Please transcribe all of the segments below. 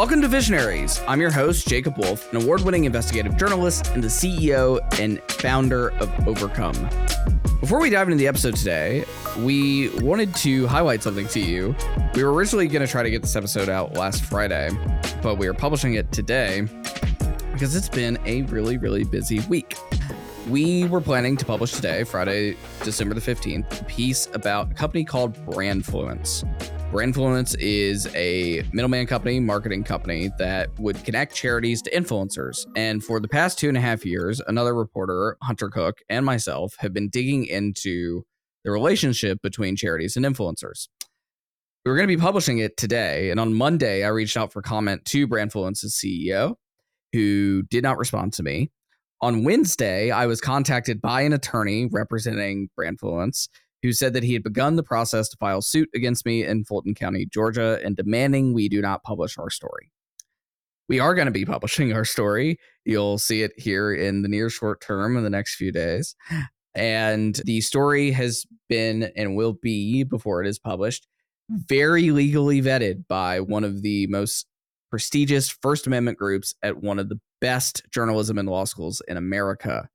Welcome to Visionaries. I'm your host, Jacob Wolf, an award winning investigative journalist and the CEO and founder of Overcome. Before we dive into the episode today, we wanted to highlight something to you. We were originally going to try to get this episode out last Friday, but we are publishing it today because it's been a really, really busy week. We were planning to publish today, Friday, December the 15th, a piece about a company called Brandfluence. Brandfluence is a middleman company, marketing company that would connect charities to influencers. And for the past two and a half years, another reporter, Hunter Cook, and myself have been digging into the relationship between charities and influencers. We were going to be publishing it today. And on Monday, I reached out for comment to Brandfluence's CEO, who did not respond to me. On Wednesday, I was contacted by an attorney representing Brandfluence who said that he had begun the process to file suit against me in Fulton County, Georgia, and demanding we do not publish our story. We are going to be publishing our story. You'll see it here in the near short term in the next few days. And the story has been and will be, before it is published, very legally vetted by one of the most prestigious First Amendment groups at one of the best journalism and law schools in America.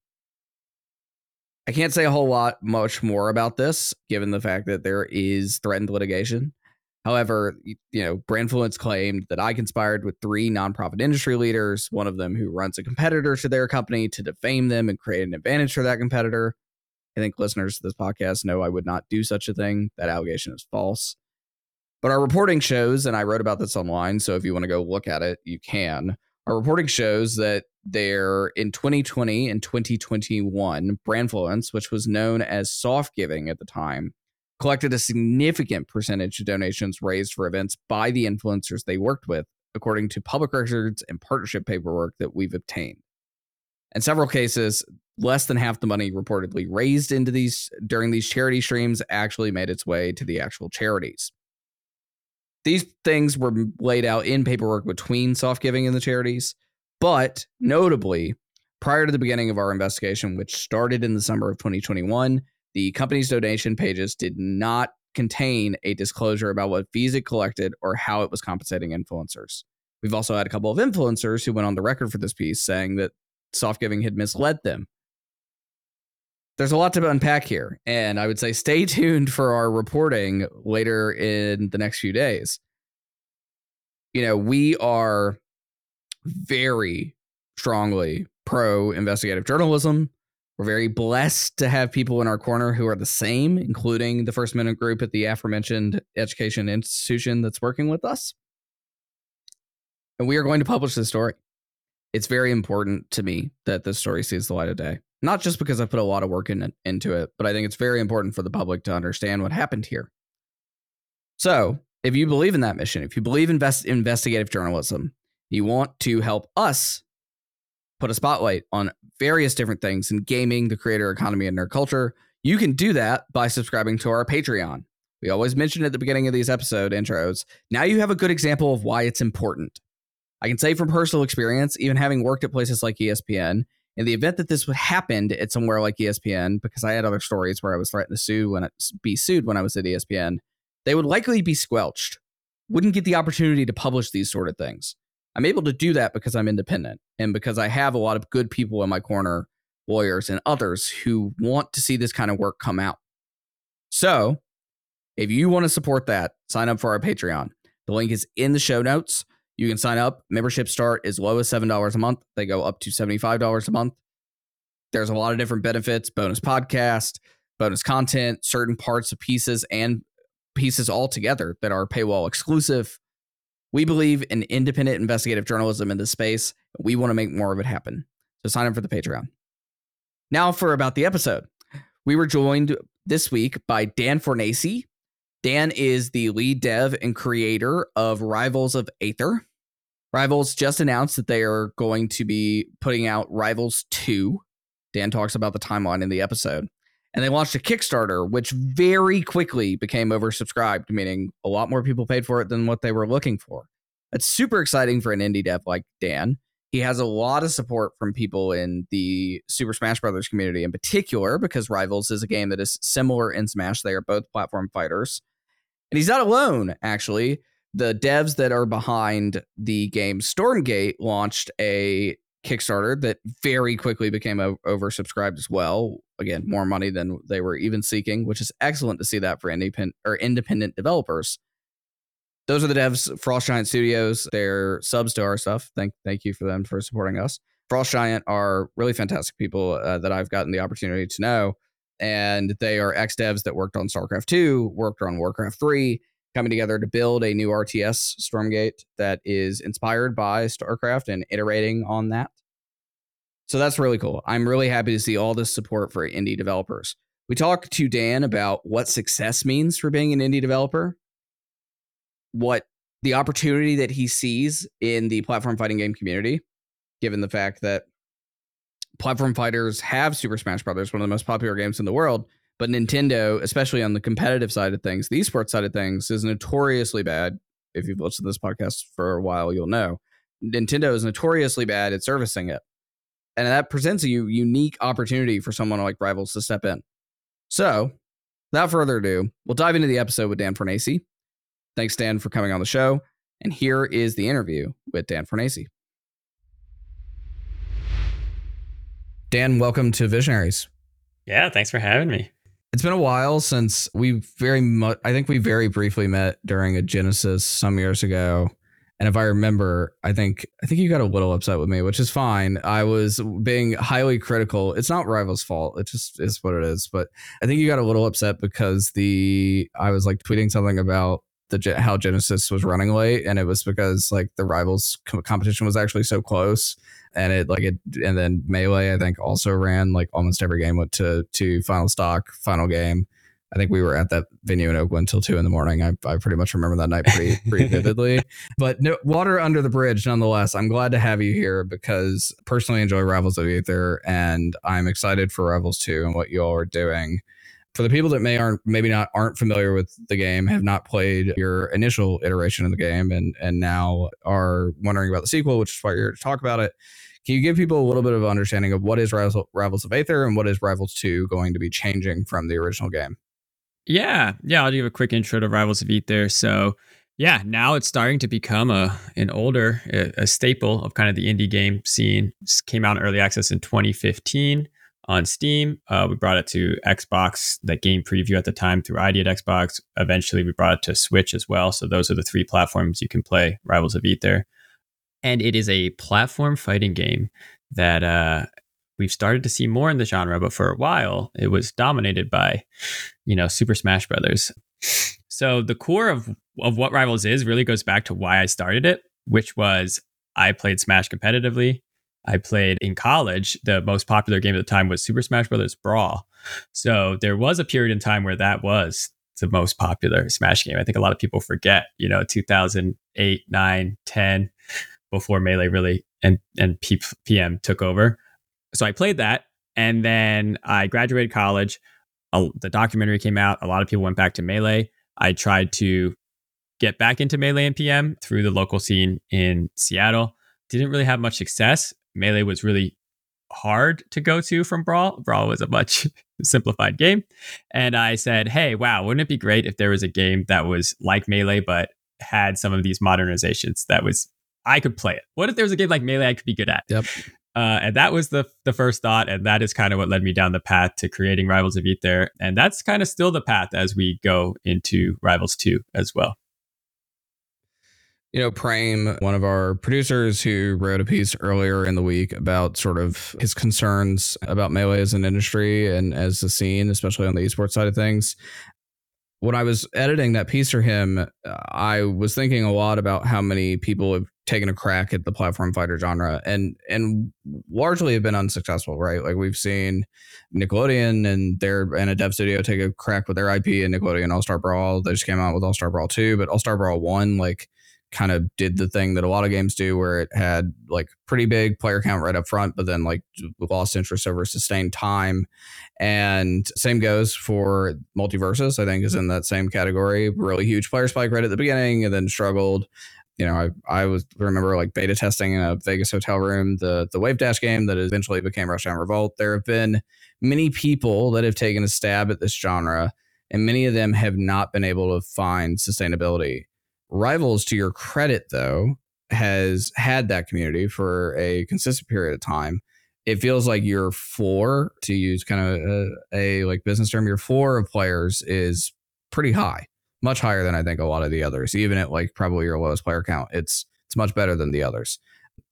I can't say a whole lot much more about this, given the fact that there is threatened litigation. However, you know, Brandfluence claimed that I conspired with three nonprofit industry leaders, one of them who runs a competitor to their company, to defame them and create an advantage for that competitor. I think listeners to this podcast know I would not do such a thing. That allegation is false. But our reporting shows, and I wrote about this online, so if you want to go look at it, you can. Our reporting shows that there in 2020 and 2021, Brandfluence, which was known as soft giving at the time, collected a significant percentage of donations raised for events by the influencers they worked with, according to public records and partnership paperwork that we've obtained. In several cases, less than half the money reportedly raised into these during these charity streams actually made its way to the actual charities. These things were laid out in paperwork between soft giving and the charities, but notably, prior to the beginning of our investigation, which started in the summer of 2021, the company's donation pages did not contain a disclosure about what fees it collected or how it was compensating influencers. We've also had a couple of influencers who went on the record for this piece saying that soft giving had misled them there's a lot to unpack here. And I would say stay tuned for our reporting later in the next few days. You know, we are very strongly pro investigative journalism. We're very blessed to have people in our corner who are the same, including the First Amendment group at the aforementioned education institution that's working with us. And we are going to publish this story. It's very important to me that this story sees the light of day. Not just because I put a lot of work in into it, but I think it's very important for the public to understand what happened here. So, if you believe in that mission, if you believe in invest- investigative journalism, you want to help us put a spotlight on various different things in gaming, the creator economy, and nerd culture, you can do that by subscribing to our Patreon. We always mention at the beginning of these episode intros. Now you have a good example of why it's important. I can say from personal experience, even having worked at places like ESPN, in the event that this would happen at somewhere like ESPN, because I had other stories where I was threatened to sue when I, be sued when I was at ESPN, they would likely be squelched. Wouldn't get the opportunity to publish these sort of things. I'm able to do that because I'm independent and because I have a lot of good people in my corner, lawyers and others who want to see this kind of work come out. So, if you want to support that, sign up for our Patreon. The link is in the show notes. You can sign up. Membership start as low as $7 a month. They go up to $75 a month. There's a lot of different benefits bonus podcast, bonus content, certain parts of pieces, and pieces all together that are paywall exclusive. We believe in independent investigative journalism in this space. We want to make more of it happen. So sign up for the Patreon. Now, for about the episode. We were joined this week by Dan Fornace, Dan is the lead dev and creator of Rivals of Aether. Rivals just announced that they are going to be putting out Rivals 2. Dan talks about the timeline in the episode. And they launched a Kickstarter, which very quickly became oversubscribed, meaning a lot more people paid for it than what they were looking for. That's super exciting for an indie dev like Dan. He has a lot of support from people in the Super Smash Brothers community in particular, because Rivals is a game that is similar in Smash. They are both platform fighters. And he's not alone, actually. the devs that are behind the game Stormgate launched a Kickstarter that very quickly became oversubscribed as well. Again, more money than they were even seeking, which is excellent to see that for independent or independent developers. Those are the devs, Frost Giant Studios. They're subs to our stuff. Thank thank you for them for supporting us. Frost Giant are really fantastic people uh, that I've gotten the opportunity to know, and they are ex devs that worked on StarCraft two, worked on Warcraft three, coming together to build a new RTS Stormgate that is inspired by StarCraft and iterating on that. So that's really cool. I'm really happy to see all this support for indie developers. We talked to Dan about what success means for being an indie developer, what the opportunity that he sees in the platform fighting game community, given the fact that platform fighters have Super Smash Brothers, one of the most popular games in the world, but Nintendo, especially on the competitive side of things, the esports side of things, is notoriously bad. If you've listened to this podcast for a while, you'll know Nintendo is notoriously bad at servicing it. And that presents a unique opportunity for someone like Rivals to step in. So, without further ado, we'll dive into the episode with Dan Fornace. Thanks, Dan, for coming on the show. And here is the interview with Dan Fornace. Dan, welcome to Visionaries. Yeah, thanks for having me. It's been a while since we very much, I think we very briefly met during a Genesis some years ago. And if I remember, I think I think you got a little upset with me, which is fine. I was being highly critical. It's not Rival's fault. It just is what it is. But I think you got a little upset because the I was like tweeting something about the how Genesis was running late, and it was because like the Rivals competition was actually so close, and it like it and then Melee I think also ran like almost every game went to to final stock final game I think we were at that venue in Oakland till two in the morning. I, I pretty much remember that night pretty pretty vividly. But no, water under the bridge, nonetheless. I'm glad to have you here because personally enjoy Rivals of Aether and I'm excited for Rivals 2 and what you all are doing. For the people that may aren't maybe not aren't familiar with the game, have not played your initial iteration of the game, and and now are wondering about the sequel, which is why you're here to talk about it. Can you give people a little bit of understanding of what is Rivals of Aether and what is Rivals 2 going to be changing from the original game? Yeah, yeah. I'll give a quick intro to Rivals of Aether. So, yeah, now it's starting to become a an older a, staple of kind of the indie game scene. This came out in early access in 2015 on Steam. Uh, we brought it to Xbox, that game preview at the time through ID at Xbox. Eventually, we brought it to Switch as well. So those are the three platforms you can play Rivals of Aether. And it is a platform fighting game that uh, we've started to see more in the genre, but for a while it was dominated by, you know, Super Smash Brothers. So the core of of what Rivals is really goes back to why I started it, which was I played Smash competitively. I played in college. The most popular game at the time was Super Smash Brothers Brawl. So there was a period in time where that was the most popular Smash game. I think a lot of people forget, you know, 2008, 9, 10 before Melee really and and PM took over so I played that, and then I graduated college. the documentary came out. A lot of people went back to Melee. I tried to get back into Melee and PM through the local scene in Seattle. Didn't really have much success. Melee was really hard to go to from Brawl. Brawl was a much simplified game. And I said, hey, wow, wouldn't it be great if there was a game that was like Melee, but had some of these modernizations that was I could play it. What if there was a game like Melee I could be good at? Yep. Uh, and that was the the first thought, and that is kind of what led me down the path to creating Rivals of Aether, and that's kind of still the path as we go into Rivals Two as well. You know, Prame, one of our producers who wrote a piece earlier in the week about sort of his concerns about Melee as an industry and as a scene, especially on the esports side of things. When I was editing that piece for him, uh, I was thinking a lot about how many people have taken a crack at the platform fighter genre and and largely have been unsuccessful right? Like we've seen nickelodeon and their and a dev studio take a crack with their ip and nickelodeon all-star brawl. They just came out with all-star brawl 2 but all-star brawl 1 like kind of did the thing that a lot of games do where it had like pretty big player count right up front but then like lost interest over sustained time and same goes for MultiVersus i think is mm-hmm. in that same category really huge player spike right at the beginning and then struggled you know, I I was remember like beta testing in a Vegas hotel room the the Wave Dash game that eventually became Rushdown Revolt. There have been many people that have taken a stab at this genre, and many of them have not been able to find sustainability. Rivals, to your credit, though, has had that community for a consistent period of time. It feels like your floor, to use kind of a, a like business term, your floor of players is pretty high, much higher than I think a lot of the others. Even at like probably your lowest player count, it's it's much better than the others.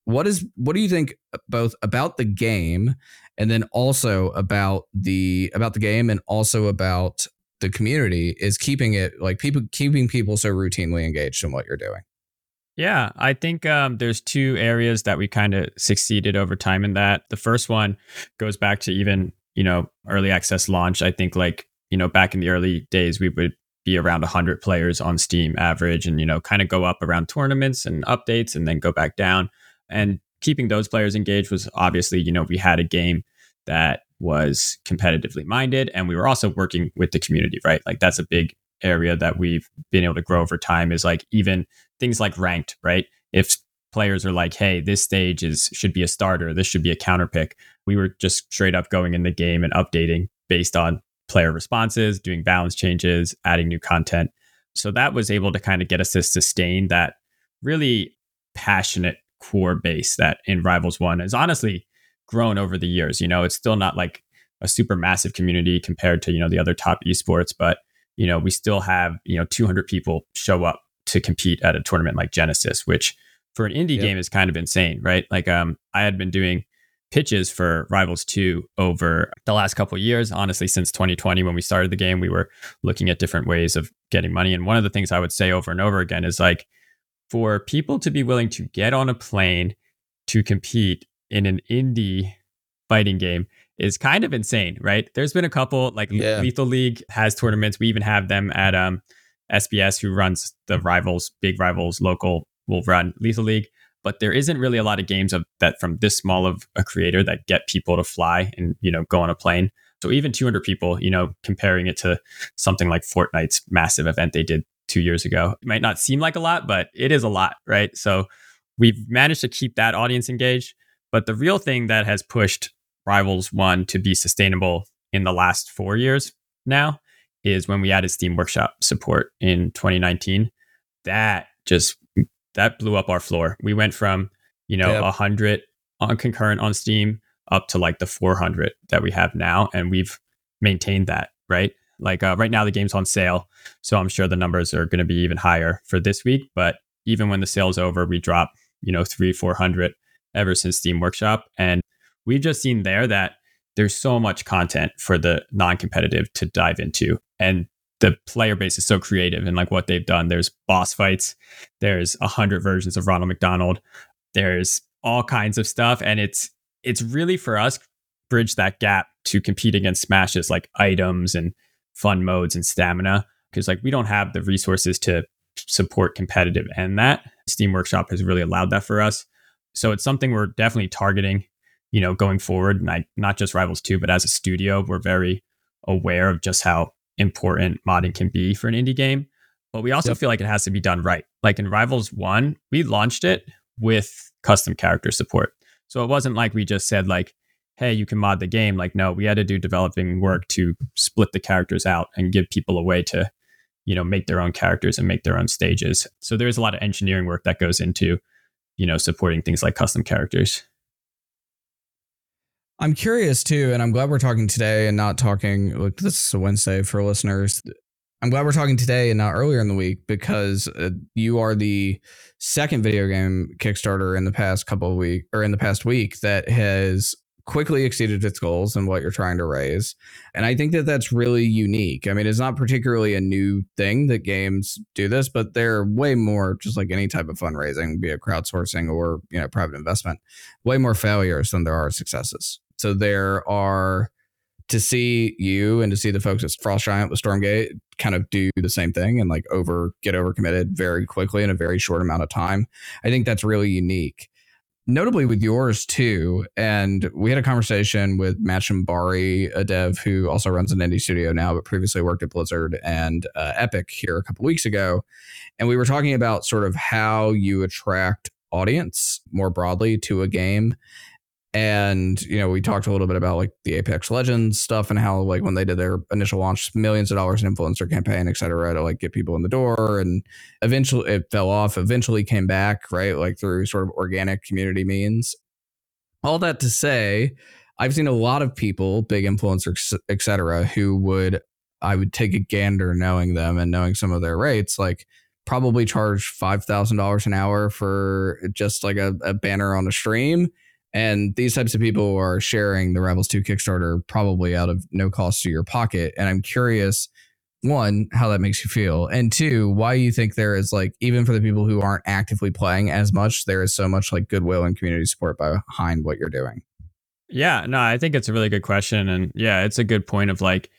What is what do you think both about the game and then also about the about the game and also about the community is keeping it like people keeping people so routinely engaged in what you're doing. Yeah, I think um, there's two areas that we kind of succeeded over time in that. The first one goes back to even you know early access launch. I think like you know back in the early days we would be around 100 players on Steam average, and you know kind of go up around tournaments and updates, and then go back down. And keeping those players engaged was obviously you know we had a game that was competitively minded and we were also working with the community right? Like that's a big area that we've been able to grow over time is like even things like ranked right? If players are like hey this stage is should be a starter this should be a counter pick we were just straight up going in the game and updating based on player responses doing balance changes adding new content. So that was able to kind of get us to sustain that really passionate core base that in rivals one is honestly grown over the years. You know, it's still not like a super massive community compared to, you know, the other top esports, but, you know, we still have, you know, 200 people show up to compete at a tournament like Genesis, which for an indie yep. game is kind of insane, right? Like, um, I had been doing pitches for Rivals 2 over the last couple years. Honestly, since 2020, when we started the game, we were looking at different ways of getting money. And one of the things I would say over and over again is like, for people to be willing to get on a plane to compete in an indie fighting game is kind of insane, right? There's been a couple like yeah. Lethal League has tournaments. We even have them at um, SBS, who runs the rivals, big rivals, local will run Lethal League. But there isn't really a lot of games of that from this small of a creator that get people to fly and you know go on a plane. So even 200 people, you know, comparing it to something like Fortnite's massive event they did two years ago, it might not seem like a lot, but it is a lot, right? So we've managed to keep that audience engaged. But the real thing that has pushed Rivals 1 to be sustainable in the last four years now is when we added Steam Workshop support in 2019. That just that blew up our floor. We went from, you know, yep. 100 on concurrent on Steam up to like the 400 that we have now and we've maintained that, right? Like uh, right now the game's on sale, so I'm sure the numbers are going to be even higher for this week, but even when the sale's over, we drop, you know, 3 400 ever since Steam Workshop. And we've just seen there that there's so much content for the non competitive to dive into. And the player base is so creative and like what they've done. There's boss fights, there's a hundred versions of Ronald McDonald, there's all kinds of stuff. And it's it's really for us bridge that gap to compete against smashes like items and fun modes and stamina. Because like we don't have the resources to support competitive and that. Steam Workshop has really allowed that for us. So it's something we're definitely targeting, you know, going forward. And I, not just Rivals 2, but as a studio, we're very aware of just how important modding can be for an indie game. But we also yep. feel like it has to be done right. Like in Rivals 1, we launched it with custom character support. So it wasn't like we just said like, hey, you can mod the game. Like, no, we had to do developing work to split the characters out and give people a way to, you know, make their own characters and make their own stages. So there's a lot of engineering work that goes into you know, supporting things like custom characters. I'm curious too, and I'm glad we're talking today and not talking like this is a Wednesday for listeners. I'm glad we're talking today and not earlier in the week because uh, you are the second video game Kickstarter in the past couple of weeks or in the past week that has quickly exceeded its goals and what you're trying to raise. And I think that that's really unique. I mean, it's not particularly a new thing that games do this, but they're way more just like any type of fundraising, be it crowdsourcing or, you know, private investment, way more failures than there are successes. So there are to see you and to see the folks at Frost Giant with Stormgate kind of do the same thing and like over get over committed very quickly in a very short amount of time. I think that's really unique notably with yours too. And we had a conversation with Matt Shambari, a dev who also runs an indie studio now, but previously worked at Blizzard and uh, Epic here a couple weeks ago. And we were talking about sort of how you attract audience more broadly to a game. And, you know, we talked a little bit about like the Apex Legends stuff and how like when they did their initial launch, millions of dollars in influencer campaign, et cetera, to like get people in the door. And eventually it fell off, eventually came back, right? Like through sort of organic community means. All that to say, I've seen a lot of people, big influencers, et cetera, who would I would take a gander knowing them and knowing some of their rates, like probably charge five thousand dollars an hour for just like a, a banner on a stream and these types of people are sharing the Rivals 2 Kickstarter probably out of no cost to your pocket. And I'm curious, one, how that makes you feel. And two, why you think there is like, even for the people who aren't actively playing as much, there is so much like goodwill and community support behind what you're doing. Yeah, no, I think it's a really good question. And yeah, it's a good point of like,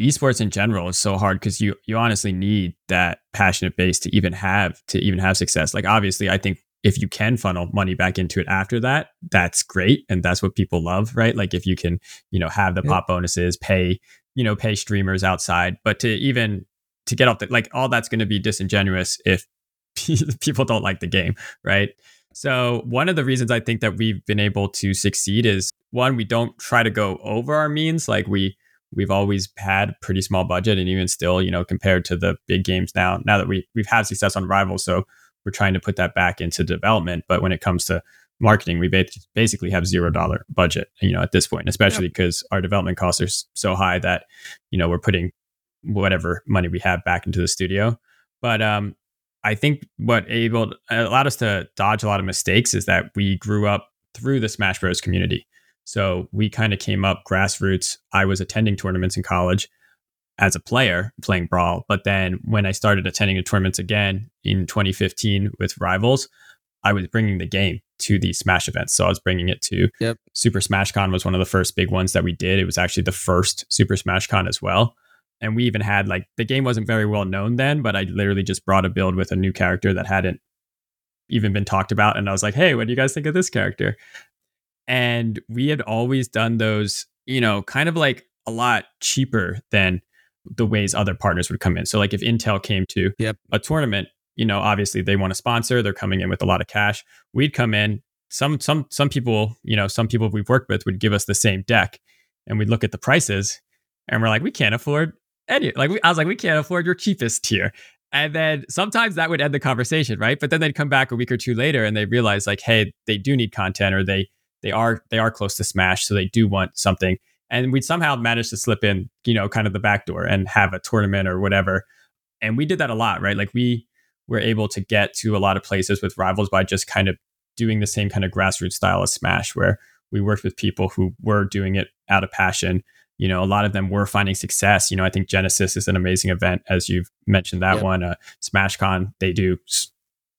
esports in general is so hard because you you honestly need that passionate base to even have to even have success like obviously i think if you can funnel money back into it after that, that's great. And that's what people love, right? Like if you can, you know, have the pop bonuses, pay, you know, pay streamers outside, but to even to get off the like all that's going to be disingenuous if people don't like the game, right? So one of the reasons I think that we've been able to succeed is one, we don't try to go over our means. Like we we've always had pretty small budget and even still, you know, compared to the big games now, now that we we've had success on rivals. So we're trying to put that back into development. But when it comes to marketing, we basically have zero dollar budget, you know, at this point, especially because our development costs are so high that, you know, we're putting whatever money we have back into the studio. But um, I think what able allowed us to dodge a lot of mistakes is that we grew up through the Smash Bros community. So we kind of came up grassroots. I was attending tournaments in college as a player playing Brawl. But then when I started attending the tournaments again in 2015 with Rivals, I was bringing the game to these Smash events. So I was bringing it to yep. Super Smash Con was one of the first big ones that we did. It was actually the first Super Smash Con as well. And we even had like the game wasn't very well known then, but I literally just brought a build with a new character that hadn't even been talked about. And I was like, hey, what do you guys think of this character? And we had always done those, you know, kind of like a lot cheaper than the ways other partners would come in. So like if Intel came to yep. a tournament, you know, obviously they want to sponsor, they're coming in with a lot of cash. We'd come in, some some some people, you know, some people we've worked with would give us the same deck and we'd look at the prices and we're like, we can't afford any like we, I was like, we can't afford your cheapest tier. And then sometimes that would end the conversation, right? But then they'd come back a week or two later and they realize like, hey, they do need content or they they are they are close to smash, so they do want something and we'd somehow manage to slip in, you know, kind of the back door and have a tournament or whatever. And we did that a lot, right? Like we were able to get to a lot of places with rivals by just kind of doing the same kind of grassroots style as Smash, where we worked with people who were doing it out of passion. You know, a lot of them were finding success. You know, I think Genesis is an amazing event, as you've mentioned that yep. one. Uh, SmashCon, they do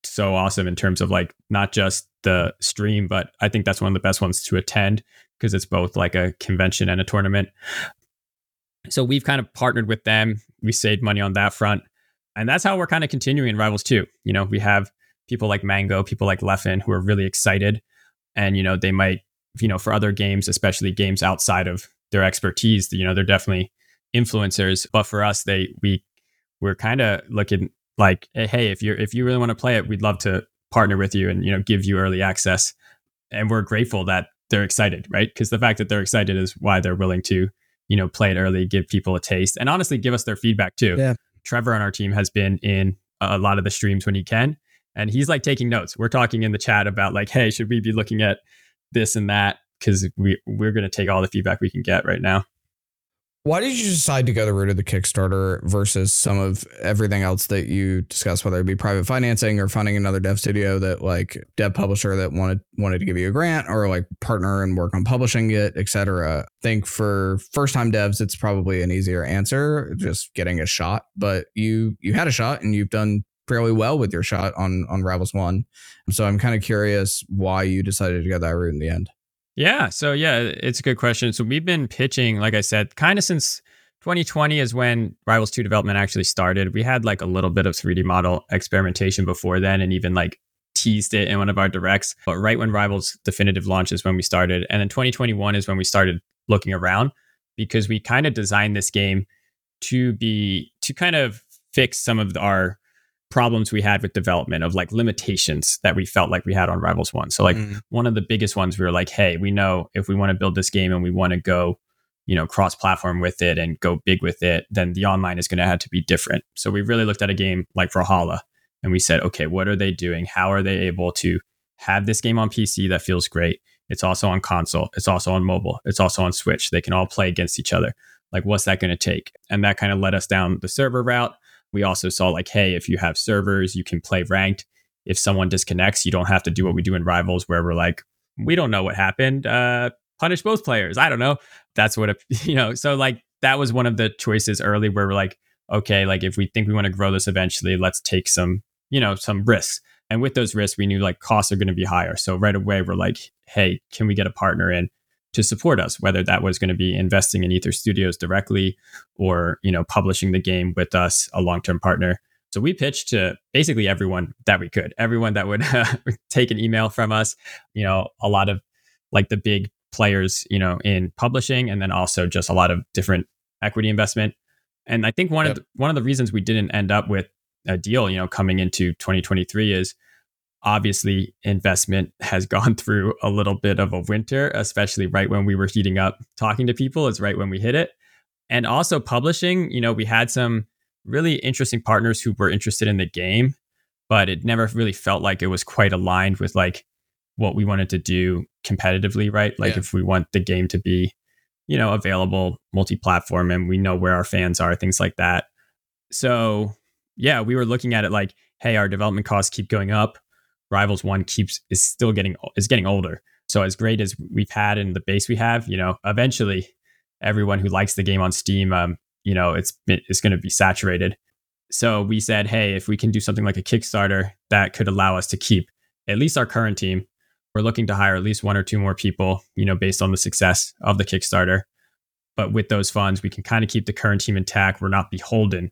so awesome in terms of like not just the stream, but I think that's one of the best ones to attend because it's both like a convention and a tournament. So we've kind of partnered with them. We saved money on that front. And that's how we're kind of continuing in Rivals 2. You know, we have people like Mango, people like Leffen who are really excited. And, you know, they might, you know, for other games, especially games outside of their expertise, you know, they're definitely influencers. But for us, they we we're kind of looking like, hey, if you're if you really want to play it, we'd love to partner with you and, you know, give you early access. And we're grateful that they're excited, right? Because the fact that they're excited is why they're willing to, you know, play it early, give people a taste, and honestly give us their feedback too. Yeah. Trevor on our team has been in a lot of the streams when he can, and he's like taking notes. We're talking in the chat about like, hey, should we be looking at this and that? Because we we're going to take all the feedback we can get right now. Why did you decide to go the route of the Kickstarter versus some of everything else that you discussed, whether it be private financing or funding another dev studio that like dev publisher that wanted wanted to give you a grant or like partner and work on publishing it, etc. I think for first time devs, it's probably an easier answer, just getting a shot. But you you had a shot and you've done fairly well with your shot on on Rivals One. So I'm kind of curious why you decided to go that route in the end. Yeah. So yeah, it's a good question. So we've been pitching, like I said, kind of since 2020 is when Rivals 2 development actually started. We had like a little bit of 3D model experimentation before then and even like teased it in one of our directs. But right when Rivals definitive launch is when we started. And then 2021 is when we started looking around because we kind of designed this game to be to kind of fix some of our problems we had with development of like limitations that we felt like we had on Rivals 1. So like mm. one of the biggest ones we were like, hey, we know if we want to build this game and we want to go, you know, cross platform with it and go big with it, then the online is going to have to be different. So we really looked at a game like Brawlhalla and we said, okay, what are they doing? How are they able to have this game on PC that feels great? It's also on console, it's also on mobile, it's also on Switch. They can all play against each other. Like, what's that going to take? And that kind of led us down the server route we also saw like, hey, if you have servers, you can play ranked. If someone disconnects, you don't have to do what we do in Rivals, where we're like, we don't know what happened. Uh, punish both players. I don't know. That's what, it, you know, so like that was one of the choices early where we're like, okay, like if we think we want to grow this eventually, let's take some, you know, some risks. And with those risks, we knew like costs are going to be higher. So right away, we're like, hey, can we get a partner in? To support us, whether that was going to be investing in Aether Studios directly or, you know, publishing the game with us, a long-term partner. So we pitched to basically everyone that we could, everyone that would uh, take an email from us, you know, a lot of like the big players, you know, in publishing and then also just a lot of different equity investment. And I think one yep. of the, one of the reasons we didn't end up with a deal, you know, coming into 2023 is obviously investment has gone through a little bit of a winter, especially right when we were heating up talking to people, is right when we hit it. And also publishing, you know, we had some really interesting partners who were interested in the game, but it never really felt like it was quite aligned with like what we wanted to do competitively, right? Like yeah. if we want the game to be, you know, available multi-platform and we know where our fans are, things like that. So, yeah, we were looking at it like, hey, our development costs keep going up Rivals One keeps is still getting is getting older. So as great as we've had in the base we have, you know, eventually everyone who likes the game on Steam, um, you know, it's it's going to be saturated. So we said, hey, if we can do something like a Kickstarter that could allow us to keep at least our current team, we're looking to hire at least one or two more people, you know, based on the success of the Kickstarter. But with those funds, we can kind of keep the current team intact. We're not beholden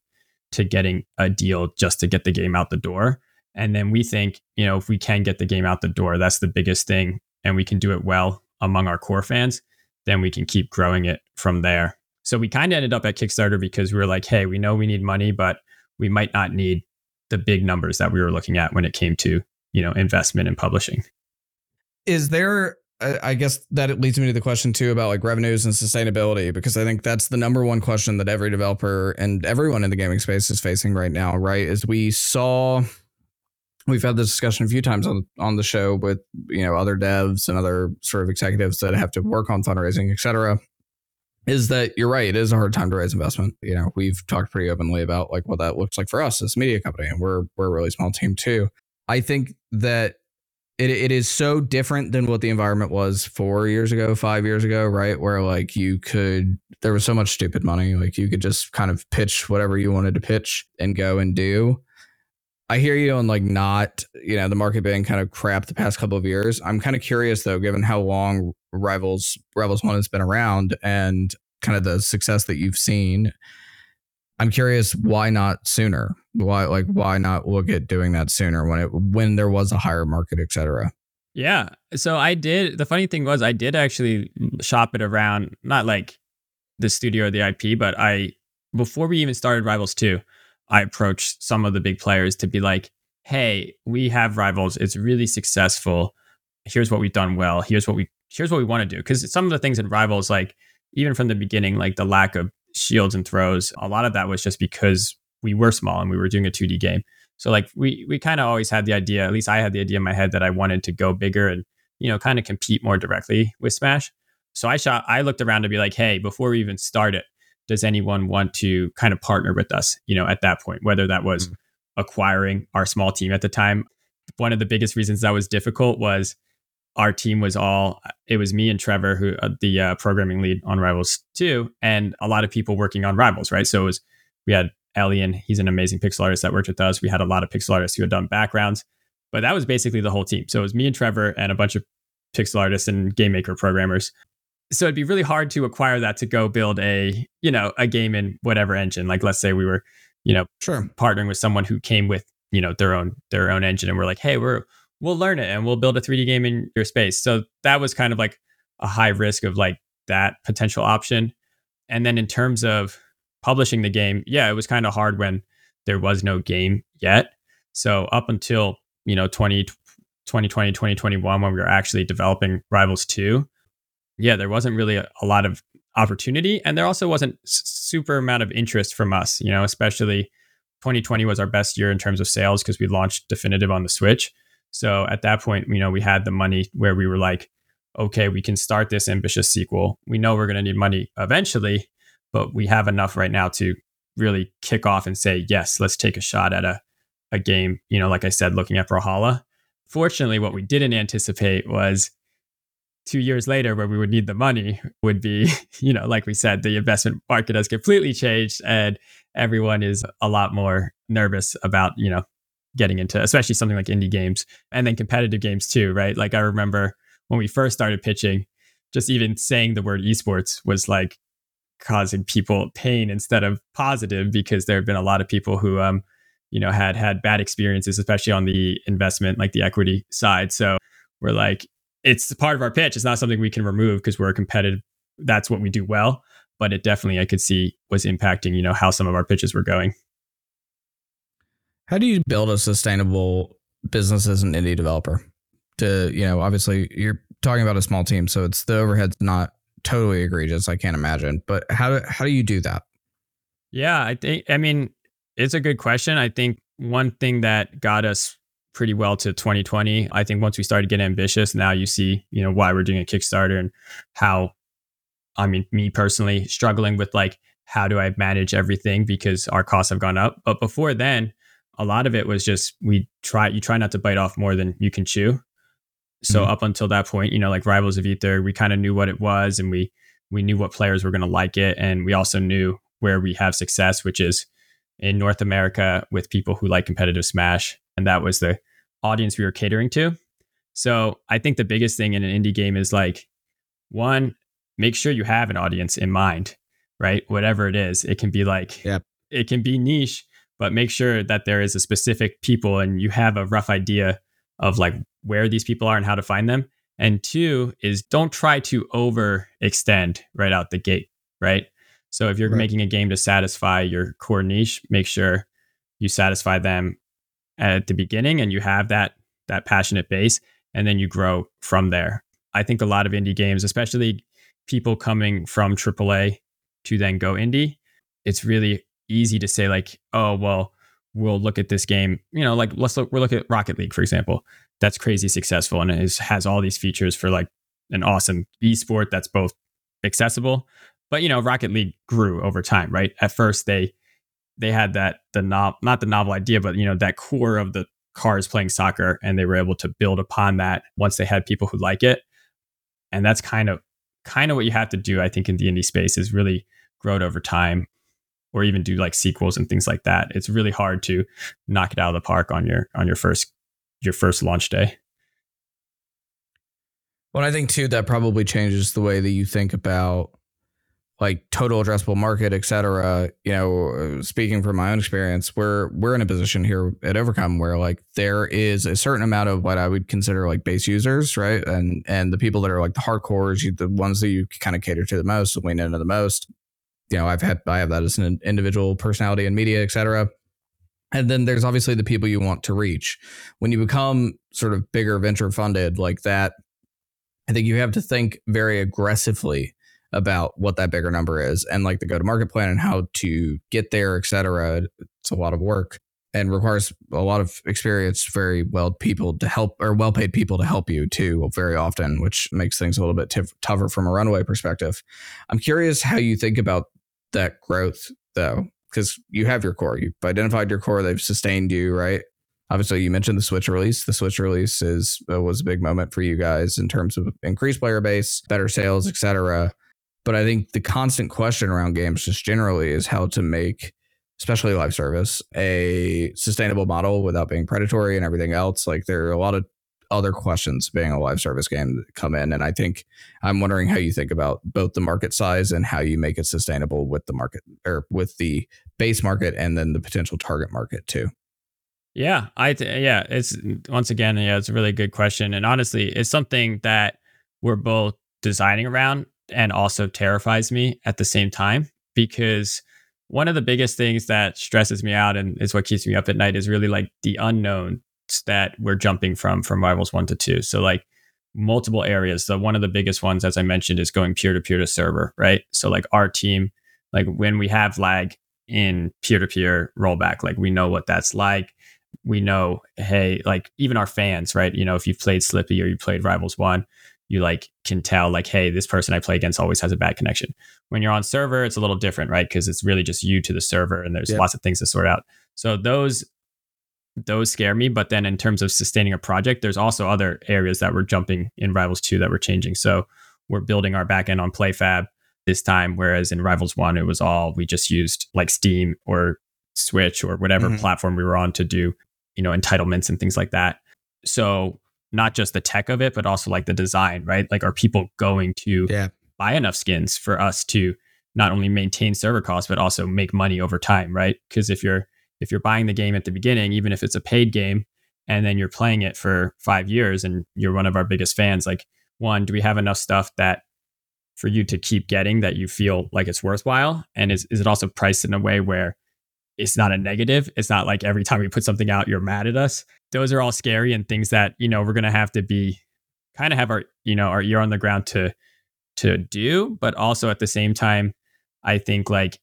to getting a deal just to get the game out the door. And then we think, you know, if we can get the game out the door, that's the biggest thing, and we can do it well among our core fans, then we can keep growing it from there. So we kind of ended up at Kickstarter because we were like, hey, we know we need money, but we might not need the big numbers that we were looking at when it came to, you know, investment in publishing. Is there I guess that leads me to the question too about like revenues and sustainability because I think that's the number one question that every developer and everyone in the gaming space is facing right now, right? Is we saw we've had this discussion a few times on on the show with you know other devs and other sort of executives that have to work on fundraising, et cetera. Is that you're right? It is a hard time to raise investment. You know, we've talked pretty openly about like what that looks like for us as a media company, and we're we're a really small team too. I think that it, it is so different than what the environment was four years ago, five years ago, right? Where like you could, there was so much stupid money. Like you could just kind of pitch whatever you wanted to pitch and go and do. I hear you on like not, you know, the market being kind of crap the past couple of years. I'm kind of curious though, given how long Rivals Rivals One has been around and kind of the success that you've seen. I'm curious why not sooner? Why like why not look at doing that sooner when it when there was a higher market, et cetera? Yeah. So I did the funny thing was I did actually shop it around, not like the studio or the IP, but I before we even started Rivals 2, I approached some of the big players to be like, hey, we have rivals. It's really successful. Here's what we've done well. Here's what we here's what we want to do. Because some of the things in rivals, like even from the beginning, like the lack of shields and throws, a lot of that was just because we were small and we were doing a 2D game. So like we we kind of always had the idea, at least I had the idea in my head that I wanted to go bigger and, you know, kind of compete more directly with Smash. So I shot I looked around to be like, hey, before we even start it, does anyone want to kind of partner with us, you know, at that point, whether that was mm-hmm. acquiring our small team at the time. One of the biggest reasons that was difficult was our team was all it was me and Trevor who uh, the uh, programming lead on Rivals 2 and a lot of people working on Rivals, right? So it was we had Elian, he's an amazing pixel artist that worked with us. We had a lot of pixel artists who had done backgrounds, but that was basically the whole team. So it was me and Trevor and a bunch of pixel artists and game maker programmers so it'd be really hard to acquire that to go build a you know a game in whatever engine. Like let's say we were you know sure. partnering with someone who came with you know their own their own engine and we're like hey we're we'll learn it and we'll build a 3d game in your space. So that was kind of like a high risk of like that potential option. And then in terms of publishing the game yeah it was kind of hard when there was no game yet. So up until, you know, 20, 2020, 2021, when we were actually developing Rivals 2, yeah, there wasn't really a, a lot of opportunity. And there also wasn't super amount of interest from us, you know, especially 2020 was our best year in terms of sales because we launched Definitive on the Switch. So at that point, you know, we had the money where we were like, okay, we can start this ambitious sequel. We know we're going to need money eventually, but we have enough right now to really kick off and say, yes, let's take a shot at a, a game. You know, like I said, looking at Brawlhalla. Fortunately, what we didn't anticipate was two years later, where we would need the money, would be, you know, like we said, the investment market has completely changed and everyone is a lot more nervous about, you know, getting into, especially something like indie games and then competitive games too, right? Like I remember when we first started pitching, just even saying the word esports was like causing people pain instead of positive because there have been a lot of people who um you know had had bad experiences especially on the investment like the equity side so we're like it's part of our pitch it's not something we can remove because we're a competitive that's what we do well but it definitely i could see was impacting you know how some of our pitches were going how do you build a sustainable business as an indie developer to you know obviously you're talking about a small team so it's the overhead's not totally egregious. I can't imagine. But how do how do you do that? Yeah, I think I mean it's a good question. I think one thing that got us pretty well to 2020. I think once we started getting ambitious, now you see, you know, why we're doing a Kickstarter and how I mean, me personally struggling with like how do I manage everything because our costs have gone up. But before then, a lot of it was just we try you try not to bite off more than you can chew. So mm-hmm. up until that point, you know, like Rivals of Aether, we kind of knew what it was and we we knew what players were going to like it and we also knew where we have success, which is in North America with people who like competitive smash and that was the audience we were catering to. So, I think the biggest thing in an indie game is like one, make sure you have an audience in mind, right? Whatever it is. It can be like yep. it can be niche, but make sure that there is a specific people and you have a rough idea of like where these people are and how to find them. And two is don't try to overextend right out the gate, right? So if you're right. making a game to satisfy your core niche, make sure you satisfy them at the beginning and you have that that passionate base and then you grow from there. I think a lot of indie games, especially people coming from AAA to then go indie, it's really easy to say like, "Oh, well, we'll look at this game, you know, like let's look, we'll look at Rocket League, for example. That's crazy successful and it has all these features for like an awesome esport that's both accessible. But, you know, Rocket League grew over time, right? At first, they, they had that, the novel, not the novel idea, but, you know, that core of the cars playing soccer and they were able to build upon that once they had people who like it. And that's kind of, kind of what you have to do, I think, in the indie space is really grow it over time or even do like sequels and things like that. It's really hard to knock it out of the park on your on your first your first launch day. Well, I think too that probably changes the way that you think about like total addressable market, et cetera. You know, speaking from my own experience, we're we're in a position here at Overcome where like there is a certain amount of what I would consider like base users, right? And and the people that are like the hardcores, the ones that you kind of cater to the most, lean into the most you know, I've had I have that as an individual personality in media, et cetera. And then there's obviously the people you want to reach. When you become sort of bigger venture funded like that, I think you have to think very aggressively about what that bigger number is and like the go to market plan and how to get there, et cetera. It's a lot of work and requires a lot of experience, very well people to help or well paid people to help you too, very often, which makes things a little bit t- tougher from a runaway perspective. I'm curious how you think about that growth though because you have your core. You've identified your core. They've sustained you right? Obviously you mentioned the switch release. The switch release is uh, was a big moment for you guys in terms of increased player base better sales etc but i think the constant question around games just generally is how to make especially live service a sustainable model without being predatory and everything else like there are a lot of other questions being a live service game that come in. And I think I'm wondering how you think about both the market size and how you make it sustainable with the market or with the base market and then the potential target market too. Yeah, I th- yeah, it's once again, yeah, it's a really good question, and honestly, it's something that we're both designing around and also terrifies me at the same time because one of the biggest things that stresses me out and is what keeps me up at night is really like the unknowns that we're jumping from from rivals one to two. So like multiple areas. So one of the biggest ones, as I mentioned, is going peer to peer to server, right? So like our team, like when we have lag in peer to peer rollback, like we know what that's like. We know, hey, like even our fans, right? You know, if you've played Slippi or you played Rivals One, you like can tell like hey this person i play against always has a bad connection. When you're on server it's a little different right? Because it's really just you to the server and there's lots of things to sort out. So those those scare me but then in terms of sustaining a project there's also other areas that we're jumping in rivals 2 that we're changing. So we're building our backend on playfab this time whereas in rivals 1 it was all we just used like steam or switch or whatever mm-hmm. platform we were on to do you know entitlements and things like that. So not just the tech of it, but also like the design, right? Like, are people going to yeah. buy enough skins for us to not only maintain server costs, but also make money over time, right? Because if you're if you're buying the game at the beginning, even if it's a paid game, and then you're playing it for five years and you're one of our biggest fans, like one, do we have enough stuff that for you to keep getting that you feel like it's worthwhile? And is, is it also priced in a way where it's not a negative. It's not like every time we put something out, you're mad at us. Those are all scary and things that, you know, we're going to have to be kind of have our, you know, our ear on the ground to, to do. But also at the same time, I think like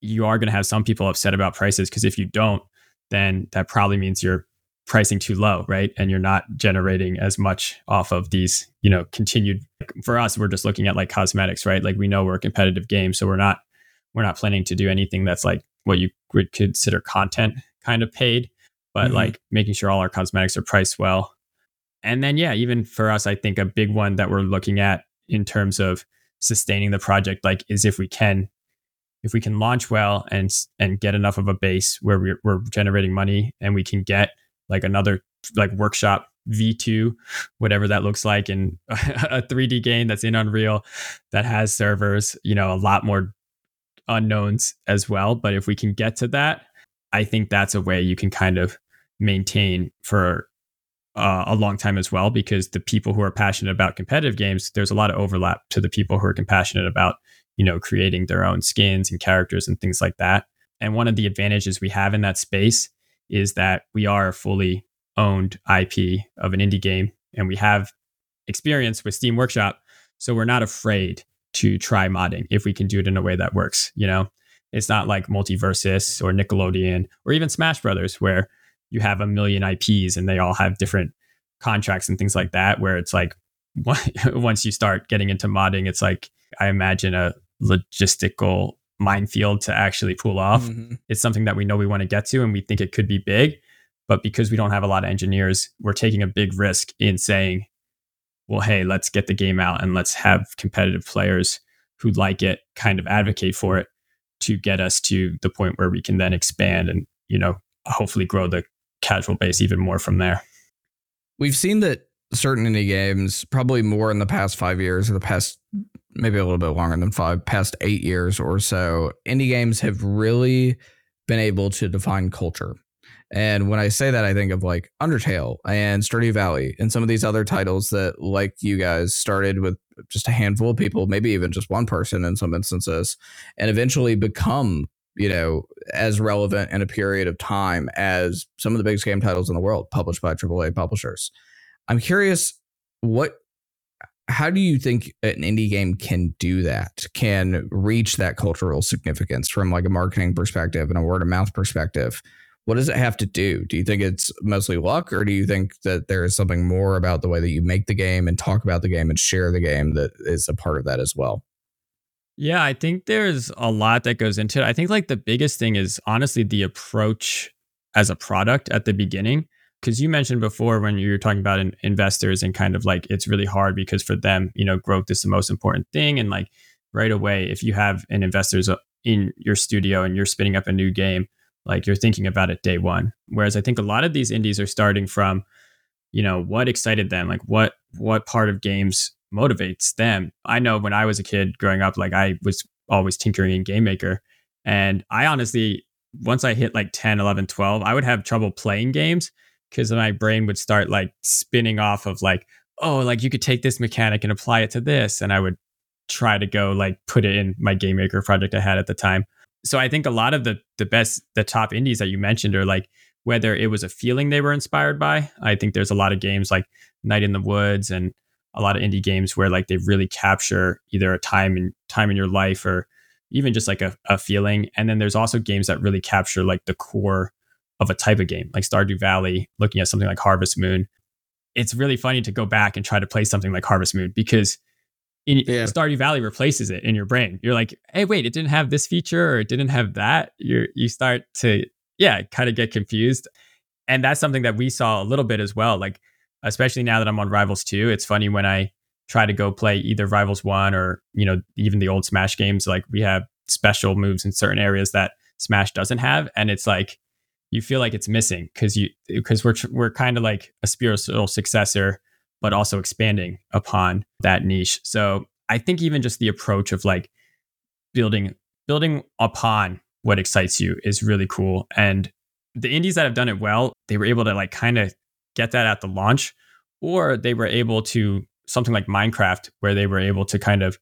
you are going to have some people upset about prices because if you don't, then that probably means you're pricing too low, right? And you're not generating as much off of these, you know, continued. For us, we're just looking at like cosmetics, right? Like we know we're a competitive game, so we're not we're not planning to do anything that's like what you would consider content kind of paid, but mm-hmm. like making sure all our cosmetics are priced well. And then, yeah, even for us, I think a big one that we're looking at in terms of sustaining the project, like, is if we can, if we can launch well and and get enough of a base where we're, we're generating money and we can get like another like workshop V2, whatever that looks like, in a 3D game that's in Unreal that has servers, you know, a lot more unknowns as well. But if we can get to that, I think that's a way you can kind of maintain for uh, a long time as well, because the people who are passionate about competitive games, there's a lot of overlap to the people who are compassionate about, you know, creating their own skins and characters and things like that. And one of the advantages we have in that space is that we are a fully owned IP of an indie game and we have experience with Steam Workshop. So we're not afraid to try modding if we can do it in a way that works. You know, it's not like MultiVersus or Nickelodeon or even Smash Brothers where you have a million IPs and they all have different contracts and things like that. Where it's like once you start getting into modding, it's like I imagine a logistical minefield to actually pull off. Mm-hmm. It's something that we know we want to get to and we think it could be big. But because we don't have a lot of engineers, we're taking a big risk in saying, well, hey, let's get the game out and let's have competitive players who like it kind of advocate for it to get us to the point where we can then expand and, you know, hopefully grow the casual base even more from there. We've seen that certain indie games, probably more in the past five years or the past maybe a little bit longer than five, past eight years or so, indie games have really been able to define culture. And when I say that, I think of like Undertale and Stardew Valley and some of these other titles that, like you guys, started with just a handful of people, maybe even just one person in some instances, and eventually become, you know, as relevant in a period of time as some of the biggest game titles in the world published by AAA publishers. I'm curious, what, how do you think an indie game can do that, can reach that cultural significance from like a marketing perspective and a word of mouth perspective? What does it have to do? Do you think it's mostly luck, or do you think that there is something more about the way that you make the game and talk about the game and share the game that is a part of that as well? Yeah, I think there's a lot that goes into it. I think like the biggest thing is honestly the approach as a product at the beginning. Because you mentioned before when you were talking about in investors and kind of like it's really hard because for them, you know, growth is the most important thing. And like right away, if you have an investors uh, in your studio and you're spinning up a new game, like you're thinking about it day one. Whereas I think a lot of these indies are starting from, you know, what excited them, like what what part of games motivates them. I know when I was a kid growing up, like I was always tinkering in Game Maker. And I honestly, once I hit like 10, 11, 12, I would have trouble playing games because my brain would start like spinning off of like, oh, like you could take this mechanic and apply it to this. And I would try to go like put it in my Game Maker project I had at the time so I think a lot of the the best the top indies that you mentioned are like whether it was a feeling they were inspired by. I think there's a lot of games like Night in the Woods and a lot of indie games where like they really capture either a time in time in your life or even just like a, a feeling. And then there's also games that really capture like the core of a type of game, like Stardew Valley, looking at something like Harvest Moon. It's really funny to go back and try to play something like Harvest Moon because in yeah. Stardew Valley replaces it in your brain. You're like, hey, wait, it didn't have this feature or it didn't have that. You you start to yeah, kind of get confused. And that's something that we saw a little bit as well. Like, especially now that I'm on Rivals 2, it's funny when I try to go play either Rivals 1 or, you know, even the old Smash games, like we have special moves in certain areas that Smash doesn't have. And it's like you feel like it's missing because you because we're we're kind of like a spiritual successor but also expanding upon that niche. So I think even just the approach of like building building upon what excites you is really cool. And the indies that have done it well, they were able to like kind of get that at the launch, or they were able to something like Minecraft, where they were able to kind of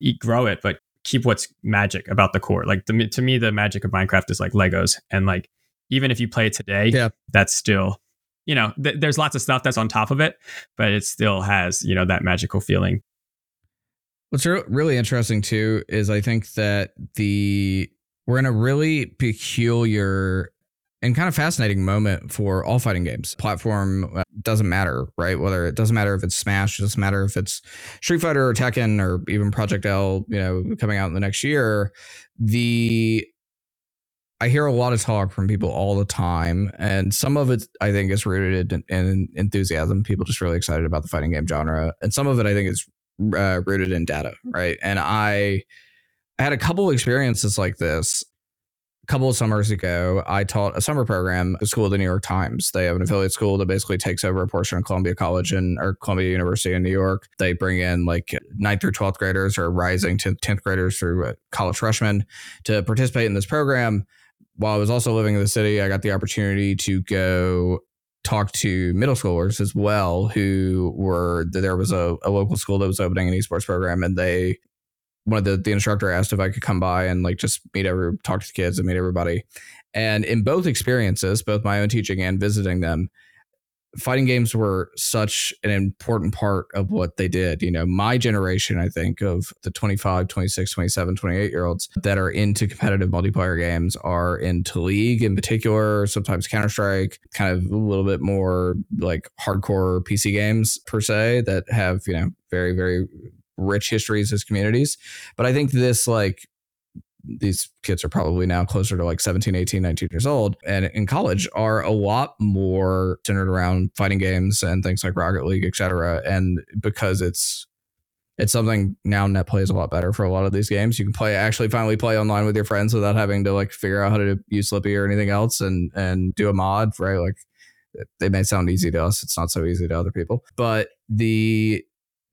eat, grow it, but keep what's magic about the core. Like the, to me, the magic of Minecraft is like Legos, and like even if you play it today, yeah. that's still you know, th- there's lots of stuff that's on top of it, but it still has, you know, that magical feeling. What's re- really interesting too is I think that the we're in a really peculiar and kind of fascinating moment for all fighting games. Platform uh, doesn't matter, right? Whether it doesn't matter if it's Smash, it doesn't matter if it's Street Fighter or Tekken or even Project L, you know, coming out in the next year. The I hear a lot of talk from people all the time, and some of it I think is rooted in, in enthusiasm. People just really excited about the fighting game genre, and some of it I think is uh, rooted in data, right? And I, I had a couple of experiences like this. A couple of summers ago, I taught a summer program at school of the New York Times. They have an affiliate school that basically takes over a portion of Columbia College and or Columbia University in New York. They bring in like ninth through 12th graders or rising to 10th graders through uh, college freshmen to participate in this program while I was also living in the city, I got the opportunity to go talk to middle schoolers as well who were there was a, a local school that was opening an esports program and they one of the, the instructor asked if I could come by and like just meet every talk to the kids and meet everybody. And in both experiences, both my own teaching and visiting them, fighting games were such an important part of what they did. You know, my generation, I think, of the 25, 26, 27, 28 year olds that are into competitive multiplayer games are into League in particular, sometimes Counter Strike, kind of a little bit more like hardcore PC games per se that have, you know, very, very rich histories as communities. But I think this like these kids are probably now closer to like 17 18 19 years old. And in college are a lot more centered around fighting games and things like rocket league et cetera. and because it's it's something now net plays a lot better for a lot of these games. You can play actually finally play online with your friends without having to like figure out how to use Slippi or anything else and and do a mod right? Like it may sound easy to us. It's not so easy to other people. But the